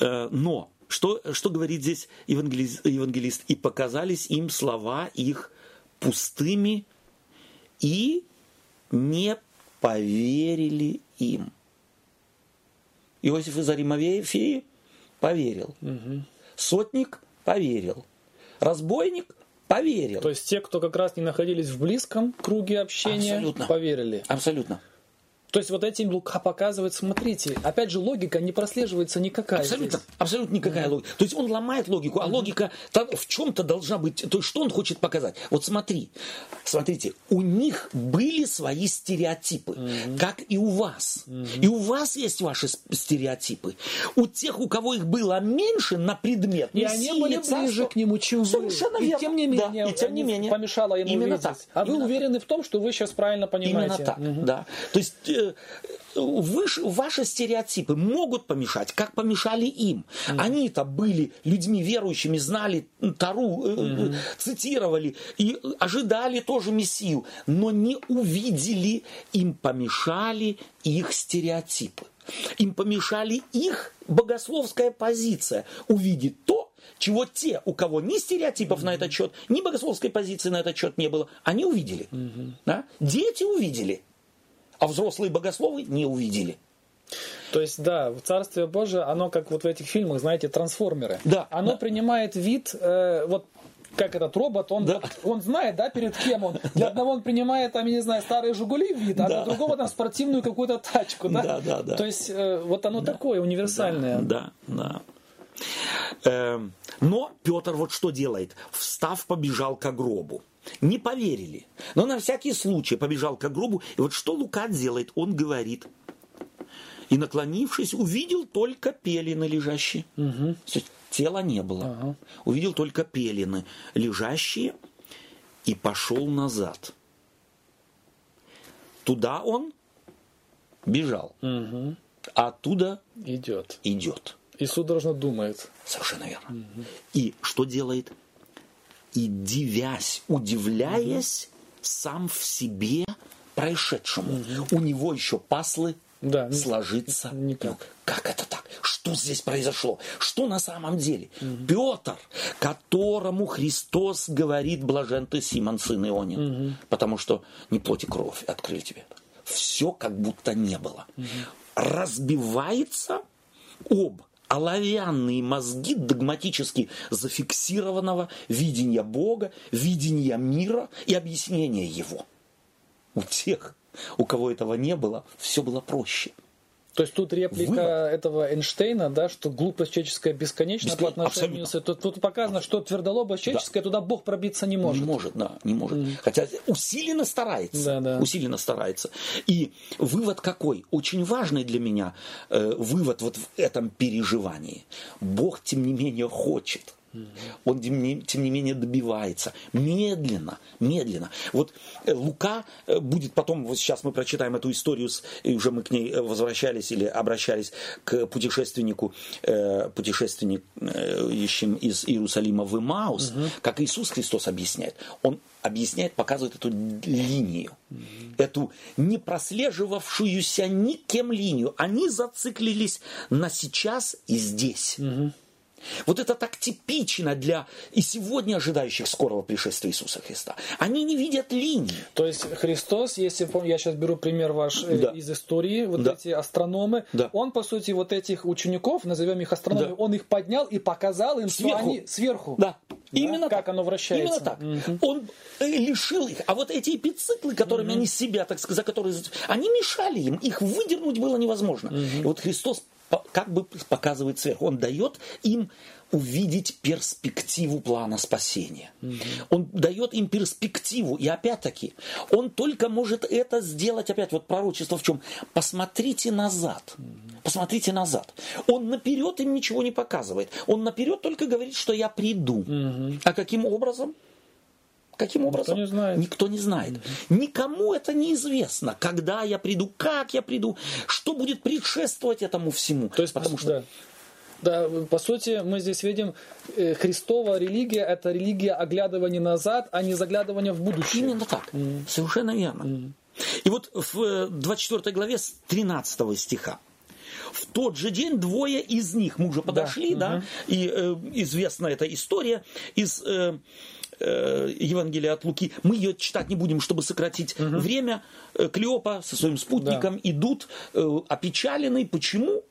Э, но что, что говорит здесь евангелист, евангелист? И показались им слова их пустыми, и не поверили им. Иосиф из Аримавеи поверил. Угу. Сотник поверил. Разбойник поверил. То есть те, кто как раз не находились в близком круге общения, Абсолютно. поверили. Абсолютно. То есть вот этим Лука показывает, смотрите, опять же логика не прослеживается никакая. Абсолютно, здесь. абсолютно никакая mm-hmm. логика. То есть он ломает логику, а mm-hmm. логика в чем-то должна быть. То есть что он хочет показать? Вот смотри, смотрите, у них были свои стереотипы, mm-hmm. как и у вас. Mm-hmm. И у вас есть ваши стереотипы. У тех, у кого их было меньше на предмет, и они были царство, ближе к нему, чем вы. Совершенно верно. И тем не менее, да, и тем не менее помешало ему Именно увидеть. так. А Именно вы уверены так. в том, что вы сейчас правильно понимаете. Именно так, mm-hmm. да. То есть выше, ваши стереотипы могут помешать, как помешали им. Mm-hmm. Они-то были людьми верующими, знали Тару, mm-hmm. цитировали и ожидали тоже Мессию, но не увидели, им помешали их стереотипы. Им помешали их богословская позиция увидеть то, чего те, у кого ни стереотипов mm-hmm. на этот счет, ни богословской позиции на этот счет не было, они увидели. Mm-hmm. Да? Дети увидели а взрослые богословы не увидели. То есть, да, в Царствие Божие, оно как вот в этих фильмах, знаете, трансформеры. Да. Оно да. принимает вид, э, вот как этот робот, он, да. он знает, да, перед кем он. Для одного он принимает, там, я не знаю, старые Жигули вид, а да. для другого там спортивную какую-то тачку, да? Да, да, да. То есть, э, вот оно да. такое универсальное. Да, да. да. Э, но Петр вот что делает? Встав, побежал к гробу. Не поверили. Но на всякий случай побежал к гробу. И вот что Лука делает? Он говорит. И наклонившись, увидел только пелены лежащие. Угу. Тела не было. Ага. Увидел только пелены лежащие и пошел назад. Туда он бежал. Угу. А оттуда идет. идет. И судорожно думает. Совершенно верно. Угу. И что делает? и дивясь, удивляясь угу. сам в себе происшедшему. Угу. У него еще паслы да, сложиться никак. Как это так? Что здесь произошло? Что на самом деле? Угу. Петр, которому Христос говорит, блажен ты, Симон, сын Ионин, угу. потому что не плоть и кровь открыли тебе. Все как будто не было. Угу. Разбивается об оловянные мозги догматически зафиксированного видения Бога, видения мира и объяснения его. У тех, у кого этого не было, все было проще – то есть тут реплика Вывод. этого Эйнштейна, да, что глупость человеческая бесконечна Бескон... по отношению с... Тут, тут показано, что твердолобость человеческая, да. туда Бог пробиться не может. Не может, да, не может. Mm. Хотя усиленно старается. Да, да. Усиленно старается. И вывод какой? Очень важный для меня э, вывод вот в этом переживании. Бог, тем не менее, хочет он, тем не, менее, добивается. Медленно, медленно. Вот э, Лука э, будет потом, вот сейчас мы прочитаем эту историю, и уже мы к ней э, возвращались или обращались к путешественнику, путешественникам из Иерусалима в Имаус, угу. как Иисус Христос объясняет. Он объясняет, показывает эту линию, угу. эту не прослеживавшуюся никем линию. Они зациклились на сейчас и здесь. Угу. Вот это так типично для и сегодня ожидающих скорого пришествия Иисуса Христа. Они не видят линии. То есть Христос, если я сейчас беру пример ваш э, да. из истории, вот да. эти астрономы, да. он по сути вот этих учеников, назовем их астрономами, да. он их поднял и показал им, сверху. что они сверху. Да. Да? Именно как так. оно вращается. Именно так. Угу. Он э, лишил их. А вот эти эпициклы, которыми угу. они себя, так сказать, за которые они мешали им, их выдернуть было невозможно. Угу. И вот Христос как бы показывает сверху. Он дает им увидеть перспективу плана спасения. Угу. Он дает им перспективу. И опять-таки, он только может это сделать, опять вот пророчество в чем? Посмотрите назад. Угу. Посмотрите назад. Он наперед им ничего не показывает. Он наперед только говорит, что я приду. Угу. А каким образом? Каким образом? Никто не знает. Никто не знает. Никому это неизвестно, когда я приду, как я приду, что будет предшествовать этому всему. То есть, потому что да. Да, по сути, мы здесь видим, э, Христова религия – это религия оглядывания назад, а не заглядывания в будущее. Именно так. Mm. Совершенно верно. Mm. И вот в 24 э, главе с 13 стиха. В тот же день двое из них, мы уже подошли, да, да и э, известна эта история из э, э, Евангелия от Луки. Мы ее читать не будем, чтобы сократить угу. время. Э, Клеопа со своим спутником да. идут э, опечаленные. Почему?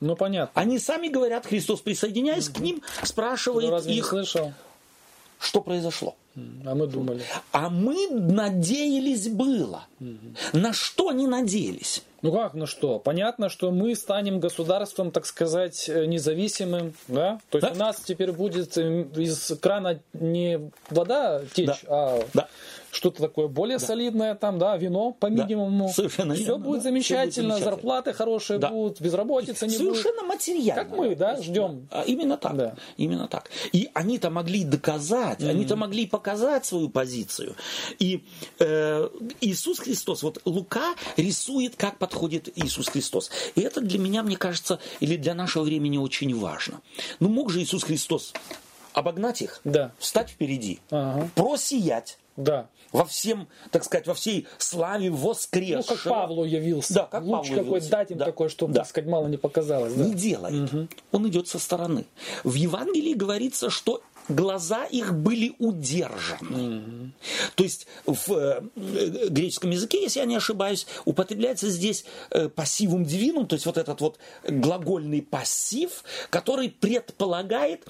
Ну, понятно. Они сами говорят, Христос, присоединяясь угу. к ним, спрашивает разве их, что произошло. А мы думали. А мы надеялись было. Угу. На что они надеялись? Ну как, ну что? Понятно, что мы станем государством, так сказать, э, независимым, да? То есть да? у нас теперь будет э, из крана не вода течь, да. а да что-то такое более да. солидное там, да, вино по минимуму. Да. Совершенно Все верно, будет да. замечательно, Все будет замечательно, зарплаты хорошие да. будут, безработица не Совершенно будет. Совершенно материально. Как мы, да, ждем. А, именно так. Да. Именно так. И они-то могли доказать, mm-hmm. они-то могли показать свою позицию. И э, Иисус Христос, вот Лука рисует, как подходит Иисус Христос. И это для меня, мне кажется, или для нашего времени очень важно. Ну, мог же Иисус Христос обогнать их, да. встать впереди, ага. просиять. Да во всем, так сказать, во всей славе воскресшего. Ну, как Павлу явился. Да, как Луч Павлу какой дать им да. такой, чтобы, да. так сказать, мало не показалось. Да? Не делает. Угу. Он идет со стороны. В Евангелии говорится, что глаза их были удержаны. Угу. То есть в э, греческом языке, если я не ошибаюсь, употребляется здесь э, пассивум дивинум, то есть вот этот вот глагольный пассив, который предполагает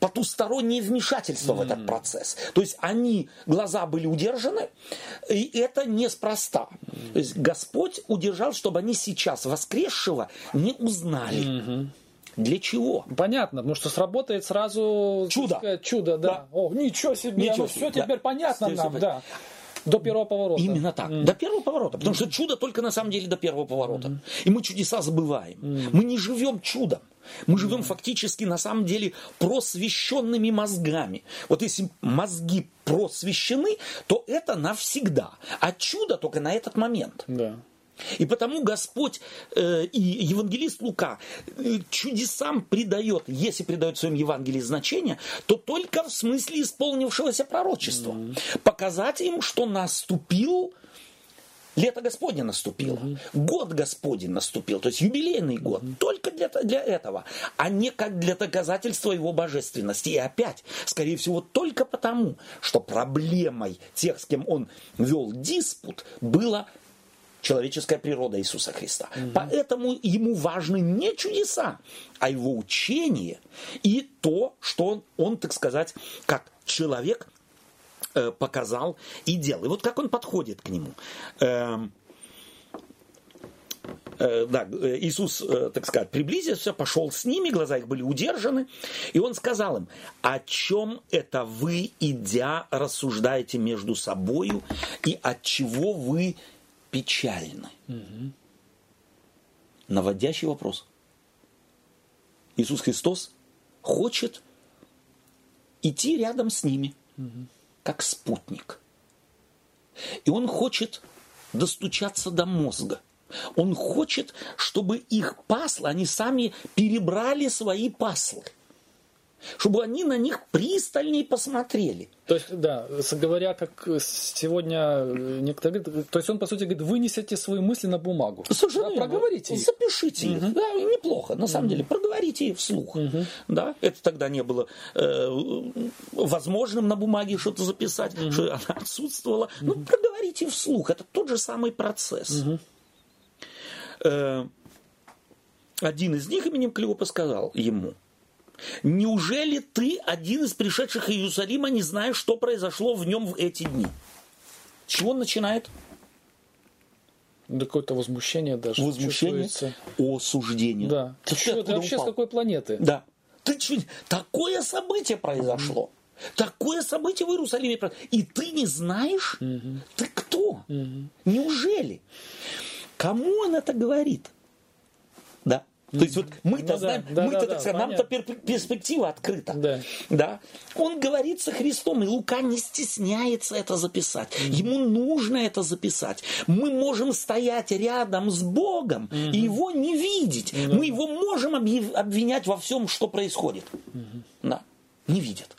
потустороннее вмешательство mm-hmm. в этот процесс. То есть они, глаза были удержаны, и это неспроста. Mm-hmm. То есть Господь удержал, чтобы они сейчас воскресшего не узнали. Mm-hmm. Для чего? Понятно, потому что сработает сразу чудо. Сказать, чудо, да. да. О, ничего себе, ничего ну, себе. все теперь да. понятно все нам, все да. До первого поворота. Именно так. Mm. До первого поворота. Потому mm. что чудо только на самом деле до первого поворота. Mm. И мы чудеса забываем. Mm. Мы не живем чудом. Мы живем фактически на самом деле просвещенными мозгами. Вот если мозги просвещены, то это навсегда. А чудо только на этот момент. Да. И потому Господь э, и евангелист Лука э, чудесам придает, если придает в своем Евангелии значение, то только в смысле исполнившегося пророчества. Mm-hmm. Показать им, что наступил Лето Господне наступило, угу. год Господень наступил, то есть юбилейный год, угу. только для, для этого, а не как для доказательства его божественности. И опять, скорее всего, только потому, что проблемой тех, с кем он вел диспут, была человеческая природа Иисуса Христа. Угу. Поэтому ему важны не чудеса, а его учение и то, что он, он так сказать, как человек Э, показал и делал. И вот как он подходит к нему. Эм, э, да, Иисус, э, так сказать, приблизился, пошел с ними, глаза их были удержаны, и он сказал им, о чем это вы, идя, рассуждаете между собою, и от чего вы печальны? Угу. Наводящий вопрос. Иисус Христос хочет идти рядом с ними. Угу как спутник. И он хочет достучаться до мозга. Он хочет, чтобы их паслы, они сами перебрали свои паслы чтобы они на них пристальнее посмотрели. То есть, да, говоря, как сегодня некоторые говорят, то есть он, по сути, говорит, вынесите свои мысли на бумагу. Совершенно да, проговорите их. Запишите угу. их. Да, неплохо, на самом угу. деле. Проговорите их вслух. Угу. Да, это тогда не было э, возможным на бумаге что-то записать, угу. что она отсутствовала. Угу. Ну, проговорите вслух. Это тот же самый процесс. Угу. Э, один из них именем Клеопа сказал ему – Неужели ты один из пришедших из Иерусалима, не знаешь, что произошло в нем в эти дни? Чего он начинает? Да какое-то возмущение даже Возмущение, чувствуется. осуждение. Да. Ты, Ты что, ты вообще упал? с какой планеты? Да. Ты чё, такое событие произошло. Такое событие в Иерусалиме произошло. И ты не знаешь? Ты кто? Неужели? Кому он это говорит? То есть вот мы-то Ну знаем, да, мы-то, да, так да, сказать, нам-то пер- перспектива открыта. Да. Да. Он говорит со Христом, и Лука не стесняется это записать. Ему нужно это записать. Мы можем стоять рядом с Богом и его не видеть. Мы его можем обвинять во всем, что происходит. Да. Не видят.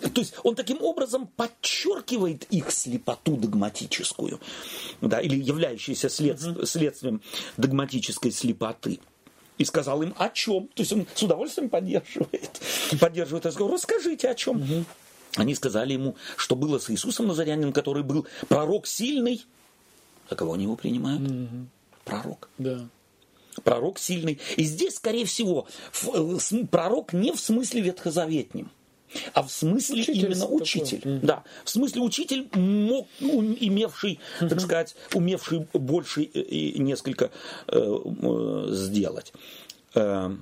То есть он таким образом подчеркивает их слепоту догматическую, да, или являющуюся след- следствием догматической слепоты. И сказал им о чем. То есть он с удовольствием поддерживает. Поддерживает разговор. Расскажите о чем. Они сказали ему, что было с Иисусом Назарянином, который был пророк сильный. А кого они его принимают? Пророк. Да. Пророк сильный. И здесь, скорее всего, э, пророк не в смысле ветхозаветнем, а в смысле Учитель именно такой. учитель. Да, в смысле учитель, мог, ну, имевший, так сказать, умевший больше э, и несколько э, э, сделать. Э,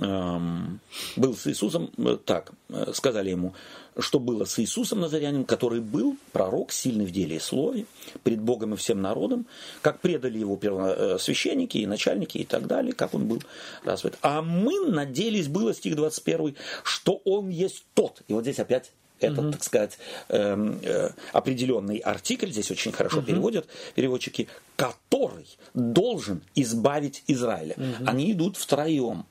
был с Иисусом, э, так, э, сказали ему, что было с Иисусом Назарянином, который был пророк, сильный в деле и слове, пред Богом и всем народом, как предали его первосвященники и начальники и так далее, как он был развит. А мы надеялись, было стих 21, что он есть тот. И вот здесь опять это, так сказать, эм, э, определенный артикль, здесь очень хорошо переводят переводчики, который должен избавить Израиля. Они идут втроем.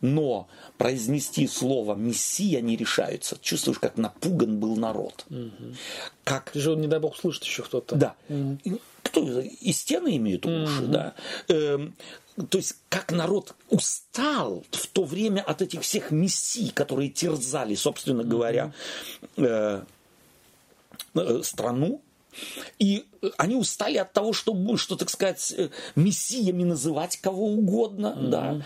Но произнести слово «мессия» не решаются. Чувствуешь, как напуган был народ. Как Ты же, не дай бог, слышит еще кто-то. да. И Кто и стены имеют уши, да. Эм, то есть, как народ устал в то время от этих всех мессий, которые терзали, собственно говоря, э, э, страну. И они устали от того, что, что так сказать, э, мессиями называть кого угодно, да.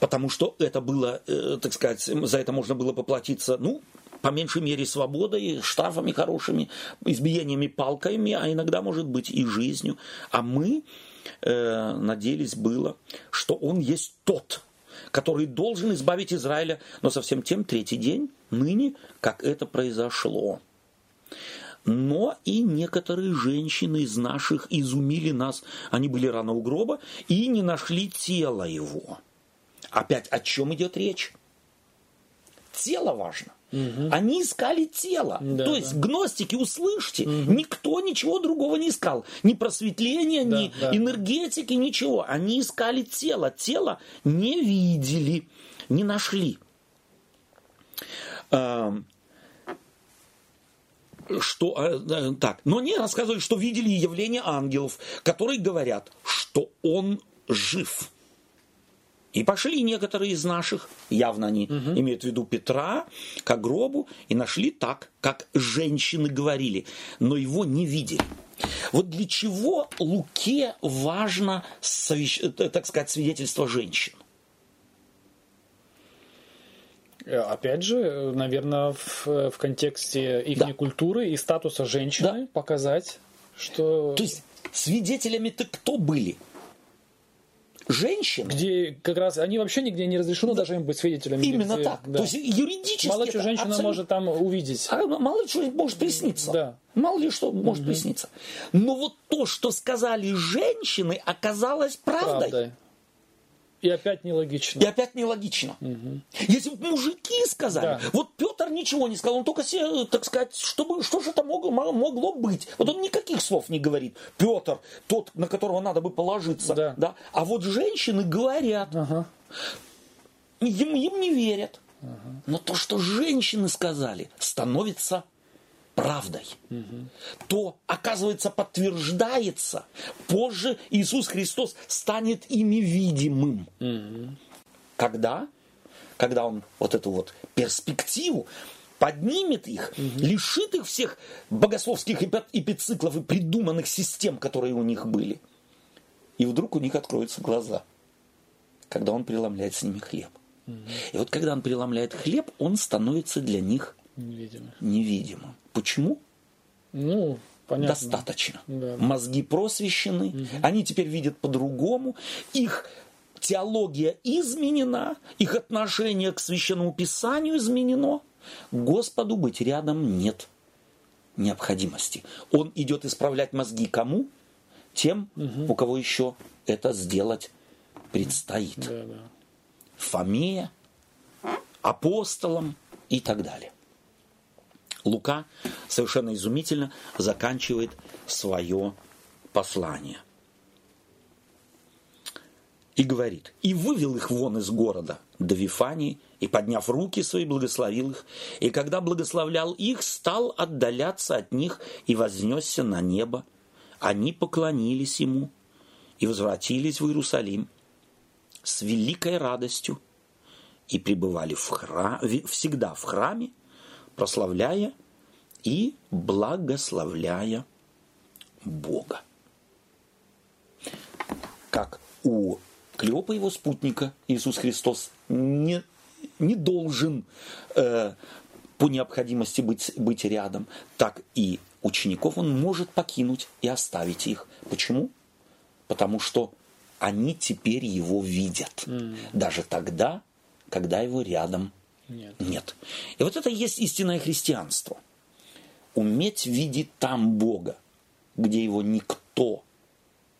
Потому что это было, э, так сказать, за это можно было поплатиться, ну, по меньшей мере свободой, штрафами хорошими, избиениями палками, а иногда, может быть, и жизнью. А мы э, надеялись было, что он есть тот, который должен избавить Израиля, но совсем тем третий день, ныне, как это произошло. Но и некоторые женщины из наших изумили нас. Они были рано у гроба и не нашли тело его. Опять о чем идет речь? Тело важно. Они искали тело. Да, То есть да. гностики, услышьте, никто ничего другого не искал. Ни просветления, Да, ни да. энергетики, ничего. Они искали тело. Тело не видели, не нашли. Эм, что, э, э, так, но не рассказывали, что видели явление ангелов, которые говорят, что он жив. И пошли некоторые из наших, явно они имеют в виду Петра, к гробу, и нашли так, как женщины говорили, но его не видели. Вот для чего Луке важно, э, так сказать, свидетельство женщин? Э, Опять же, наверное, в, в контексте их Да. культуры и статуса женщины показать, что То есть свидетелями-то кто были? Женщины? где как раз они вообще нигде не разрешено даже им быть свидетелями. Именно Где- так. да. То есть юридически Мало что женщина абсолютно- может там увидеть. А мало ли что может присниться. Да. Мало ли что может присниться. Но вот то, что сказали женщины, оказалось правдой. Правда. И опять нелогично. И опять нелогично. Если бы мужики сказали, Да. вот Петр ничего не сказал, он только себе, так сказать, чтобы, что же это могло, могло быть. Вот он никаких слов не говорит. Петр, тот, на которого надо бы положиться. Да. А вот женщины говорят, Ага. им, им не верят. Но то, что женщины сказали, становится правдой. То, оказывается, подтверждается. Позже Иисус Христос станет ими видимым. Когда? Когда Он вот эту вот перспективу поднимет их, лишит их всех богословских эпи- эпициклов и придуманных систем, которые у них были. И вдруг у них откроются глаза, когда Он преломляет с ними хлеб. И вот когда Он преломляет хлеб, Он становится для них Видимо. невидимым. Почему? Ну, понятно. Достаточно. Да. Мозги просвещены, они теперь видят по-другому, их теология изменена, их отношение к священному писанию изменено. Господу быть рядом нет необходимости. Он идет исправлять мозги кому? Тем, у кого еще это сделать предстоит. Да, да. Фомея, апостолам и так далее. Лука совершенно изумительно заканчивает свое послание. И говорит, и вывел их вон из города до Вифании, и, подняв руки свои, благословил их. И когда благословлял их, стал отдаляться от них и вознесся на небо. Они поклонились ему и возвратились в Иерусалим с великой радостью и пребывали в храм, всегда в храме, прославляя и благословляя Бога. Как у Клеопа его спутника Иисус Христос не, не должен э, по необходимости быть, быть рядом, так и учеников он может покинуть и оставить их. Почему? Потому что они теперь его видят. М. Даже тогда, когда его рядом Нет. нет. И вот это и есть истинное христианство. Уметь видеть там Бога, где его никто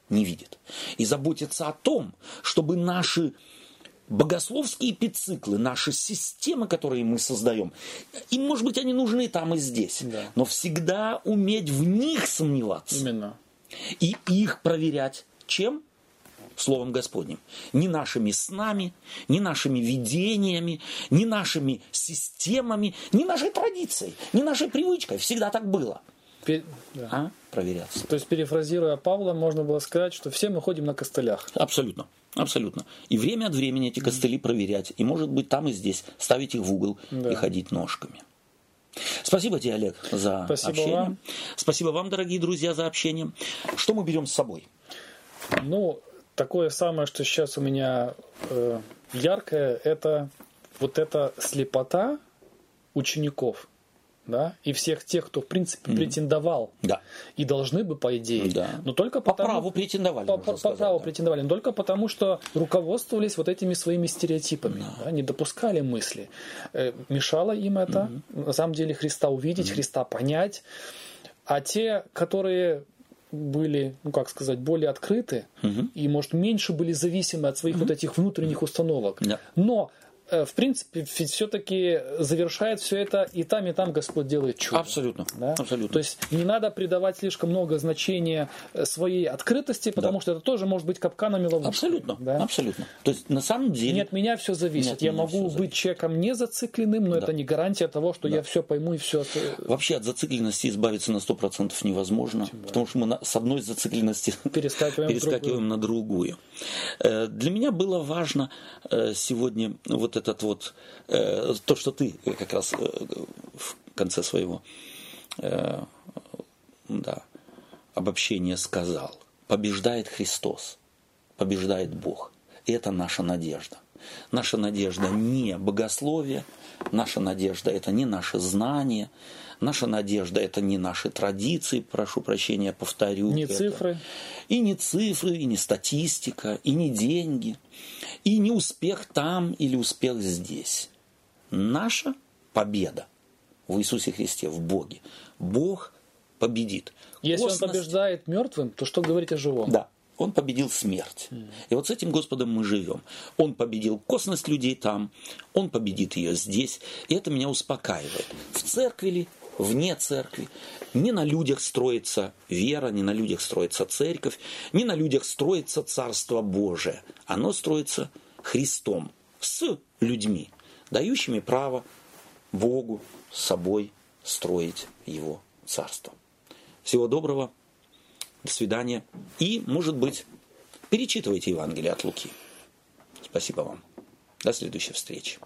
не видит. И заботиться о том, чтобы наши богословские эпициклы, наши системы, которые мы создаем, им, может быть, они нужны там и здесь, Да. но всегда уметь в них сомневаться Именно. и их проверять чем? Словом Господним. Не нашими снами, не нашими видениями, не нашими системами, не нашей традицией, не нашей привычкой. Всегда так было. Пе- да. А? Проверяться. То есть, перефразируя Павла, можно было сказать, что все мы ходим на костылях. Абсолютно. Абсолютно. И время от времени эти костыли проверять. И, может быть, там и здесь ставить их в угол Да. и ходить ножками. Спасибо тебе, Олег, за Спасибо общение. вам. Спасибо вам, дорогие друзья, за общение. Что мы берем с собой? Ну, такое самое, что сейчас у меня э, яркое, это вот эта слепота учеников, да, и всех тех, кто, в принципе, претендовал Да. и должны бы, по идее, Да. но только По потому... праву претендовали. по, по- сказать, праву да. претендовали, но только потому, что руководствовались вот этими своими стереотипами, да, не допускали мысли. Э, мешало им это, на самом деле, Христа увидеть, Христа понять. А те, которые были, ну как сказать, более открыты и, может, меньше были зависимы от своих вот этих внутренних установок. Да. Но в принципе, все-таки завершает все это и там, и там Господь делает чудо. Абсолютно. Да? Абсолютно. То есть не надо придавать слишком много значения э, своей открытости, потому что это тоже может быть капканом и ловушкой. Абсолютно, Да? абсолютно. То есть на самом деле Не от меня все зависит. Не от я могу быть человеком не зацикленным, но это не гарантия того, что я все пойму и все. вообще от зацикленности избавиться на 100% невозможно, потому что мы на- с одной зацикленности Перескакиваем перескакиваем на другую. Э, Для меня было важно э, сегодня вот этот вот, э, то, что ты как раз э, в конце своего э, да, обобщения сказал. Побеждает Христос, побеждает Бог. И это наша надежда. Наша надежда не богословие, наша надежда это не наше знание, наша надежда это не наши традиции, прошу прощения, повторю. Не это. цифры. И не цифры, и не статистика, и не деньги, и не успех там или успех здесь. Наша победа в Иисусе Христе, в Боге. Бог победит. Если он Косность- побеждает мертвым, то что говорить о живом? да, он победил смерть. И вот с этим Господом мы живем. Он победил косность людей там, он победит ее здесь. И это меня успокаивает. В церкви ли, вне церкви. Не на людях строится вера, не на людях строится церковь, не на людях строится Царство Божие. Оно строится Христом с людьми, дающими право Богу собой строить Его Царство. Всего доброго. До свидания. И, может быть, перечитывайте Евангелие от Луки. Спасибо вам. До следующей встречи.